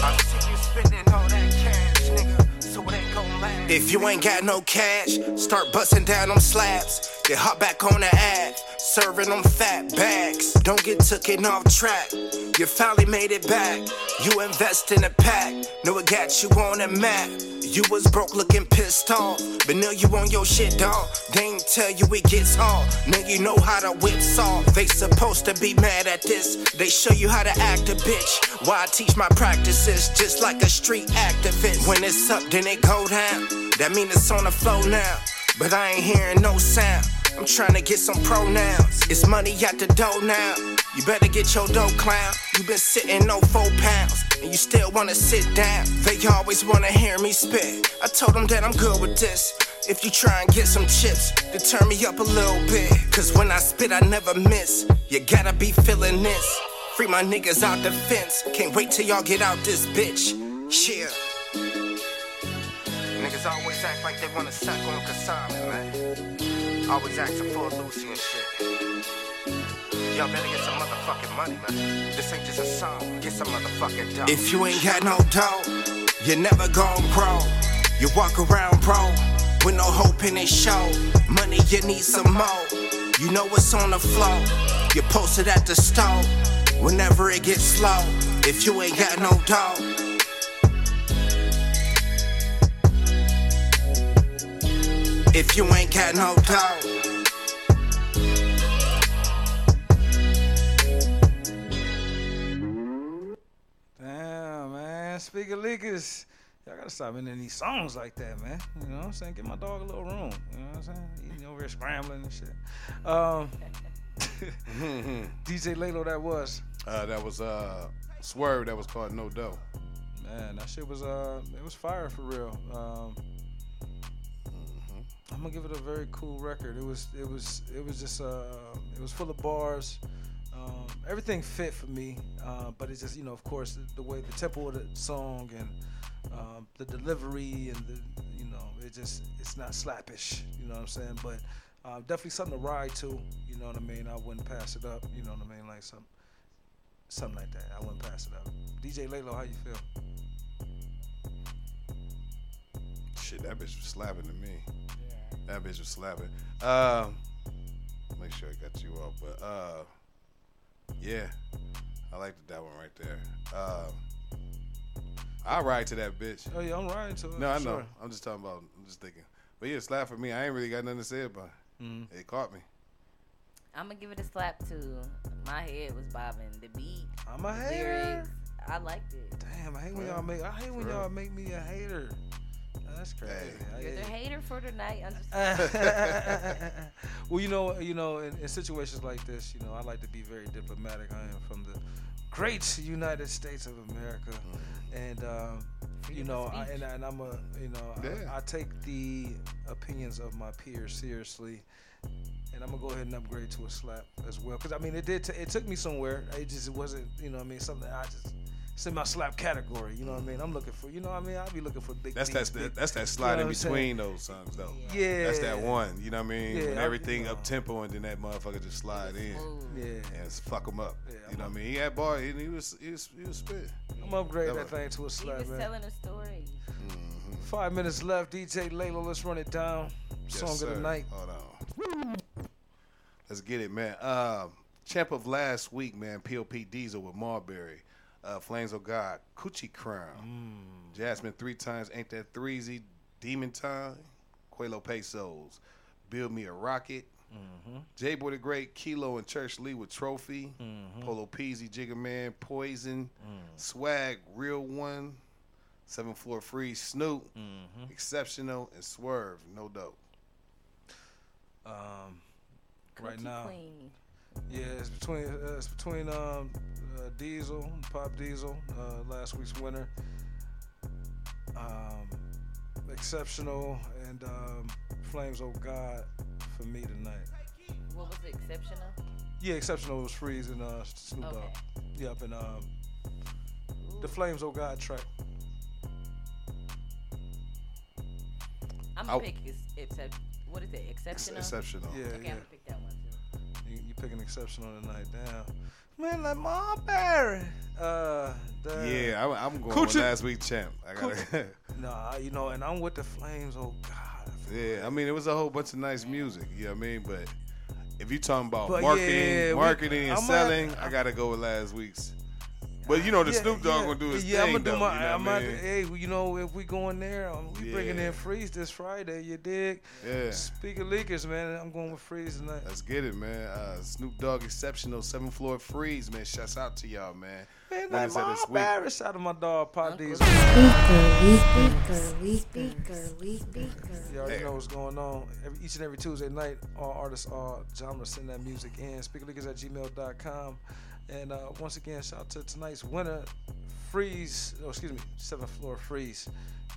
I see you spending all that cash, nigga. So it ain't gon' last. If you ain't got no cash, start busting down them slabs. Then hop back on the ad, serving them fat bags. Don't get taken off track. You finally made it back. You invest in a pack. Know it got you on the map. You was broke looking pissed off, but now you on your shit, dog. They ain't tell you it gets hard. Now you know how to whip saw. They supposed to be mad at this. They show you how to act a bitch. Why I teach my practices just like a street activist. When it's up, then it go down. That mean it's on the flow now. But I ain't hearing no sound. I'm trying to get some pronouns. It's money at the door now. You better get your dough, clown. You been sitting no four pounds, and you still wanna sit down. They always wanna hear me spit. I told them that I'm good with this. If you try and get some chips, then turn me up a little bit. Cause when I spit, I never miss. You gotta be feeling this. Free my niggas out the fence. Can't wait till y'all get out this bitch. Yeah. Niggas always act like they wanna suck on consignment, man. Always asking for Lucy and shit. Y'all better get some motherfucking money, man. This ain't just a song. Get some motherfucking dough. If you ain't got no dough, you never gon' grow. You walk around, bro, with no hope in it show. Money, you need some more. You know what's on the floor. You post it at the store. Whenever it gets slow, if you ain't got no dough. If you ain't got no dough. Damn, man. Speaking of leakers, y'all gotta stop ending these songs like that, man. You know what I'm saying? Give my dog a little room. You know what I'm saying? Eating over here scrambling and shit. Um, DJ Laylo, that was. Uh, that was uh, Swerve. That was called No Dough. Man, that shit was uh, it was fire for real. Um, I'm gonna give it a very cool record. It was, it was, it was just uh, it was full of bars. Um, everything fit for me, uh, but it's just you know, of course, the, the way the tempo of the song and um, the delivery and the you know, it just it's not slappish. You know what I'm saying? But uh, definitely something to ride to. You know what I mean? I wouldn't pass it up. You know what I mean? Like some something like that. I wouldn't pass it up. DJ Laylo, how you feel? Shit, that bitch was slapping to me. That bitch was slapping. Um, make sure I got you off, but uh, yeah, I like that one right there. Um, I ride to that bitch. Oh yeah, I'm riding to it. No, I know. sure. I'm just talking about. I'm just thinking. But yeah, slap for me. I ain't really got nothing to say about it. Mhm. It caught me. I'm gonna give it a slap too. My head was bobbing. The beat, I'm a the hater. lyrics, I liked it. Damn, I hate when y'all make. I hate when y'all make me a hater. That's crazy. I You're the hater for tonight. Understand? well, you know, you know, in, in situations like this, you know, I like to be very diplomatic. I am from the great United States of America, and um, you know, I, and, I- and I'm a, you know, Yeah. I, I take the opinions of my peers seriously. And I'm gonna go ahead and upgrade to a slap as well, because I mean, it did. T- it took me somewhere. It just it wasn't, you know, what I mean, something I just it's in my slap category. You know what I mean? I'm looking for, you know what I mean? I'll be looking for big. That's beats, that big- that's that you slide know in what I'm saying? between those songs though. Yeah. That's that one. You know what I mean? Yeah, when I- everything up tempo and then that motherfucker just slide in. Yeah. And it's fuck him up. Yeah, you know what I mean? He had bar and he was he was he was spit. I'm upgrade That that thing to a slap. He slap, was man. telling a story. Five minutes left. DJ Laylo, let's run it down. Yes, Song sir. of the night. Hold on. Let's get it, man. Um, champ of last week, man. Pop Diesel with Marbury. Uh, Flames of God. Coochie Crown. Jasmine three times. Ain't that threezy? Demon Time. Quelo Pesos. Build Me a Rocket. J Boy the Great, Kilo and Church Lee with Trophy. Polo Peasy, Jigga Man, Poison. Swag, Real One. Seven Floor Free, Snoop. Exceptional, and Swerve, no dope. Um, right now, Queen. yeah, it's between uh, it's between um, uh, Diesel, Pop Diesel, uh, last week's winner. Um, exceptional and um, Flames of God for me tonight. What was exceptional? Yeah, exceptional was Freeze and uh, Snoop Dogg. Okay. Yeah, up in um, the Flames of God track. I'm I'll- gonna pick ex- except. What is it? Exceptional. exceptional. Yeah, okay, I'm yeah. gonna pick that one too. You, you picking exceptional tonight, damn. Man, like Marbury. Uh, damn. Yeah, I'm, I'm going Coochie- with last week champ. I gotta. Nah, you know, and I'm with the Flames. Oh God. yeah, I mean, it was a whole bunch of nice music. You know what I mean? But if you're talking about But marketing, yeah, we- marketing and I'm selling, at- I gotta go with last week's. But you know, the Yeah, Snoop Dogg yeah, gonna do his yeah, thing I'm gonna though. do my. you know I'm what I at the- hey, you know, if we going there, um, we bringing in Freeze this Friday. You dig? Yeah. Speak of leakers, man. I'm going with Freeze tonight. Let's get it, man. Uh, Snoop Dogg Exceptional, Seven Floor Freeze, man. Shouts out to y'all, man. Man, Winners like of this week. Marbury. Shout out to my dog Pop Diesel. Speaker, we speaker, we speaker. You already know what's going on. Every, each and every Tuesday night, all artists, all genres send that music in. Speakerleakers at gmail.com. And uh, once again, shout out to tonight's winner, Freeze. Oh, excuse me, Seventh Floor Freeze.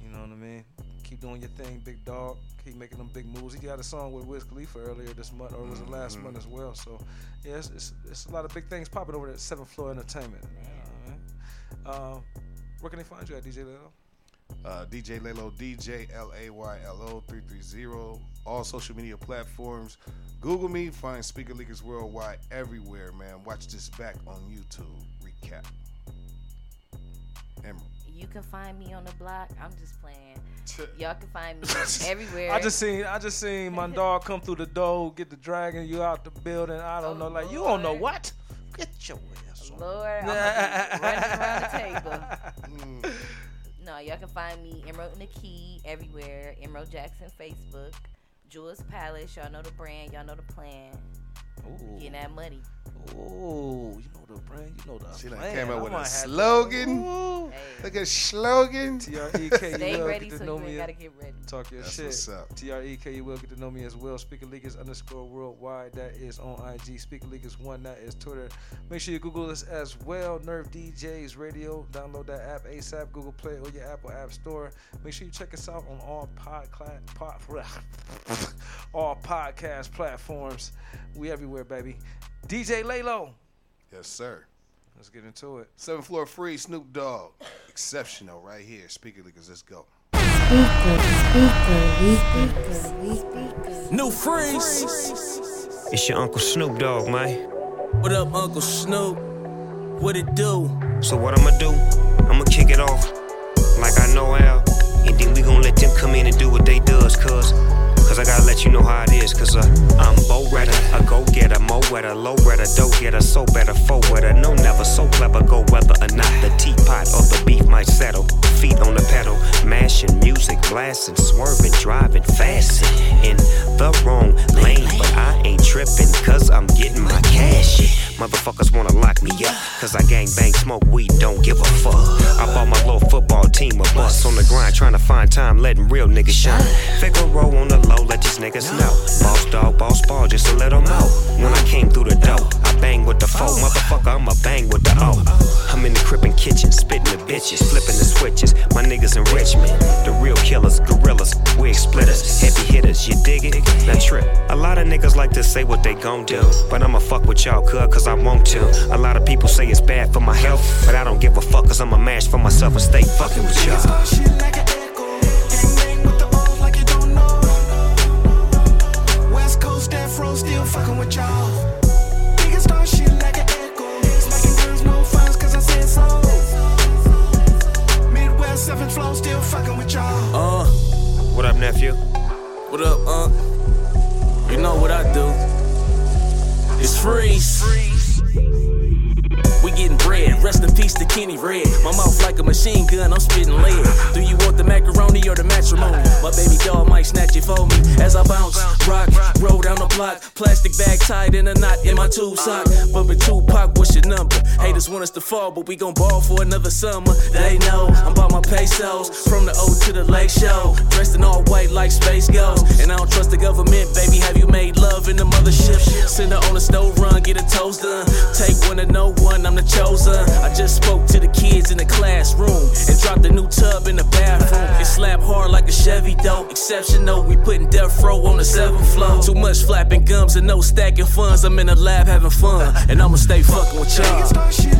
You know what I mean? Keep doing your thing, big dog. Keep making them big moves. He got a song with Wiz Khalifa earlier this month, or was it last Mhm. month as well? So, yeah, it's, it's, it's a lot of big things popping over at Seventh Floor Entertainment. You know I mean? Uh, where can they find you at, DJ Laylo? Uh, DJ Laylo, DJ L A Y L O 330. All social media platforms. Google me, find Speaker Leakers Worldwide everywhere, man. Watch this back on YouTube. Recap. Emerald. You can find me on the block. I'm just playing. Y'all can find me everywhere. I just seen I just seen my dog come through the door, get the dragon, you out the building. I don't know, like you don't know what? Get your ass on. Lord, I'm running around the table. No, y'all can find me Emerald in the Key everywhere. Emerald Jackson Facebook, Jewel's Palace. Y'all know the brand. Y'all know the plan. Ooh. Getting that money. Oh, you know the brand, you know the She done plan. came I up with a have to- slogan. Ooh. Look at slogan. T-R-E-K, Stay you will ready get to so know you me. gotta get ready. Talk your That's shit. what's up. T-R-E-K, you will get to know me as well. Speaker Leakers underscore worldwide. That is on IG. Speaker Leakers one. That is Twitter. Make sure you Google us as well. Nerve DJs Radio. Download that app ASAP. Google Play or your Apple App Store. Make sure you check us out on all podcast pod, all podcast platforms. We everywhere, baby. DJ Laylo. Yes, sir. Let's get into it. Seven Floor Free, Snoop Dogg. Exceptional right here. Speaker Leakers, let's go. Speaker, we speaker, speaker. New freeze. It's your Uncle Snoop Dogg, man. What up, Uncle Snoop? What it do? So what I'ma do? I'ma kick it off like I know how, And then we gon' let them come in and do what they does, cuz. Cause I gotta let you know how it is, cause uh, I'm bow redder, a go getter, mo wetter, low redder, dough getter, so better, fo wetter, no never, so clever, go weather or not. The teapot of the beef might settle, feet on the pedal, mashing, music blasting, swerving, driving, fast in the wrong lane, but I ain't tripping, cause I'm getting my cash. Motherfuckers wanna lock me up, cause I gang bang, smoke weed, don't give a fuck. I bought my little football team a bus on the grind, trying to find time, letting real niggas shine. Figaro on the low, let these niggas know. Boss dog, boss ball, just to let 'em know. When I came through the door, I bang with the foe. Motherfucker, I'ma bang with the O. I'm in the crippin' kitchen, spitting the bitches, flipping the switches. My niggas in Richmond, the real killers, gorillas, wig splitters, heavy hitters. You dig it? Now trip. A lot of niggas like to say what they gon' do, but I'ma fuck with y'all, cuz, cause I want to. A lot of people say it's bad for my health, but I don't give a fuck, cause I'm a mash for myself and stay fucking with y'all. Tube sock. Bumpin' Tupac, Haters want us to fall, but we gon' ball for another summer. They know I'm about my pesos from the O to the lake show. Dressed in all white like space ghost. And I don't trust the government, baby. Have you made love in the mothership? Send her on a stove run, get a toast done. Take one to no one, I'm the chosen. I just spoke to the kids in the classroom and dropped a new tub in the bathroom. It slap hard like a Chevy though. Exceptional, we putting death row on the seventh floor. Too much flapping gums and no stacking funds. I'm in the lab having fun, and I'ma stay fucking with y'all.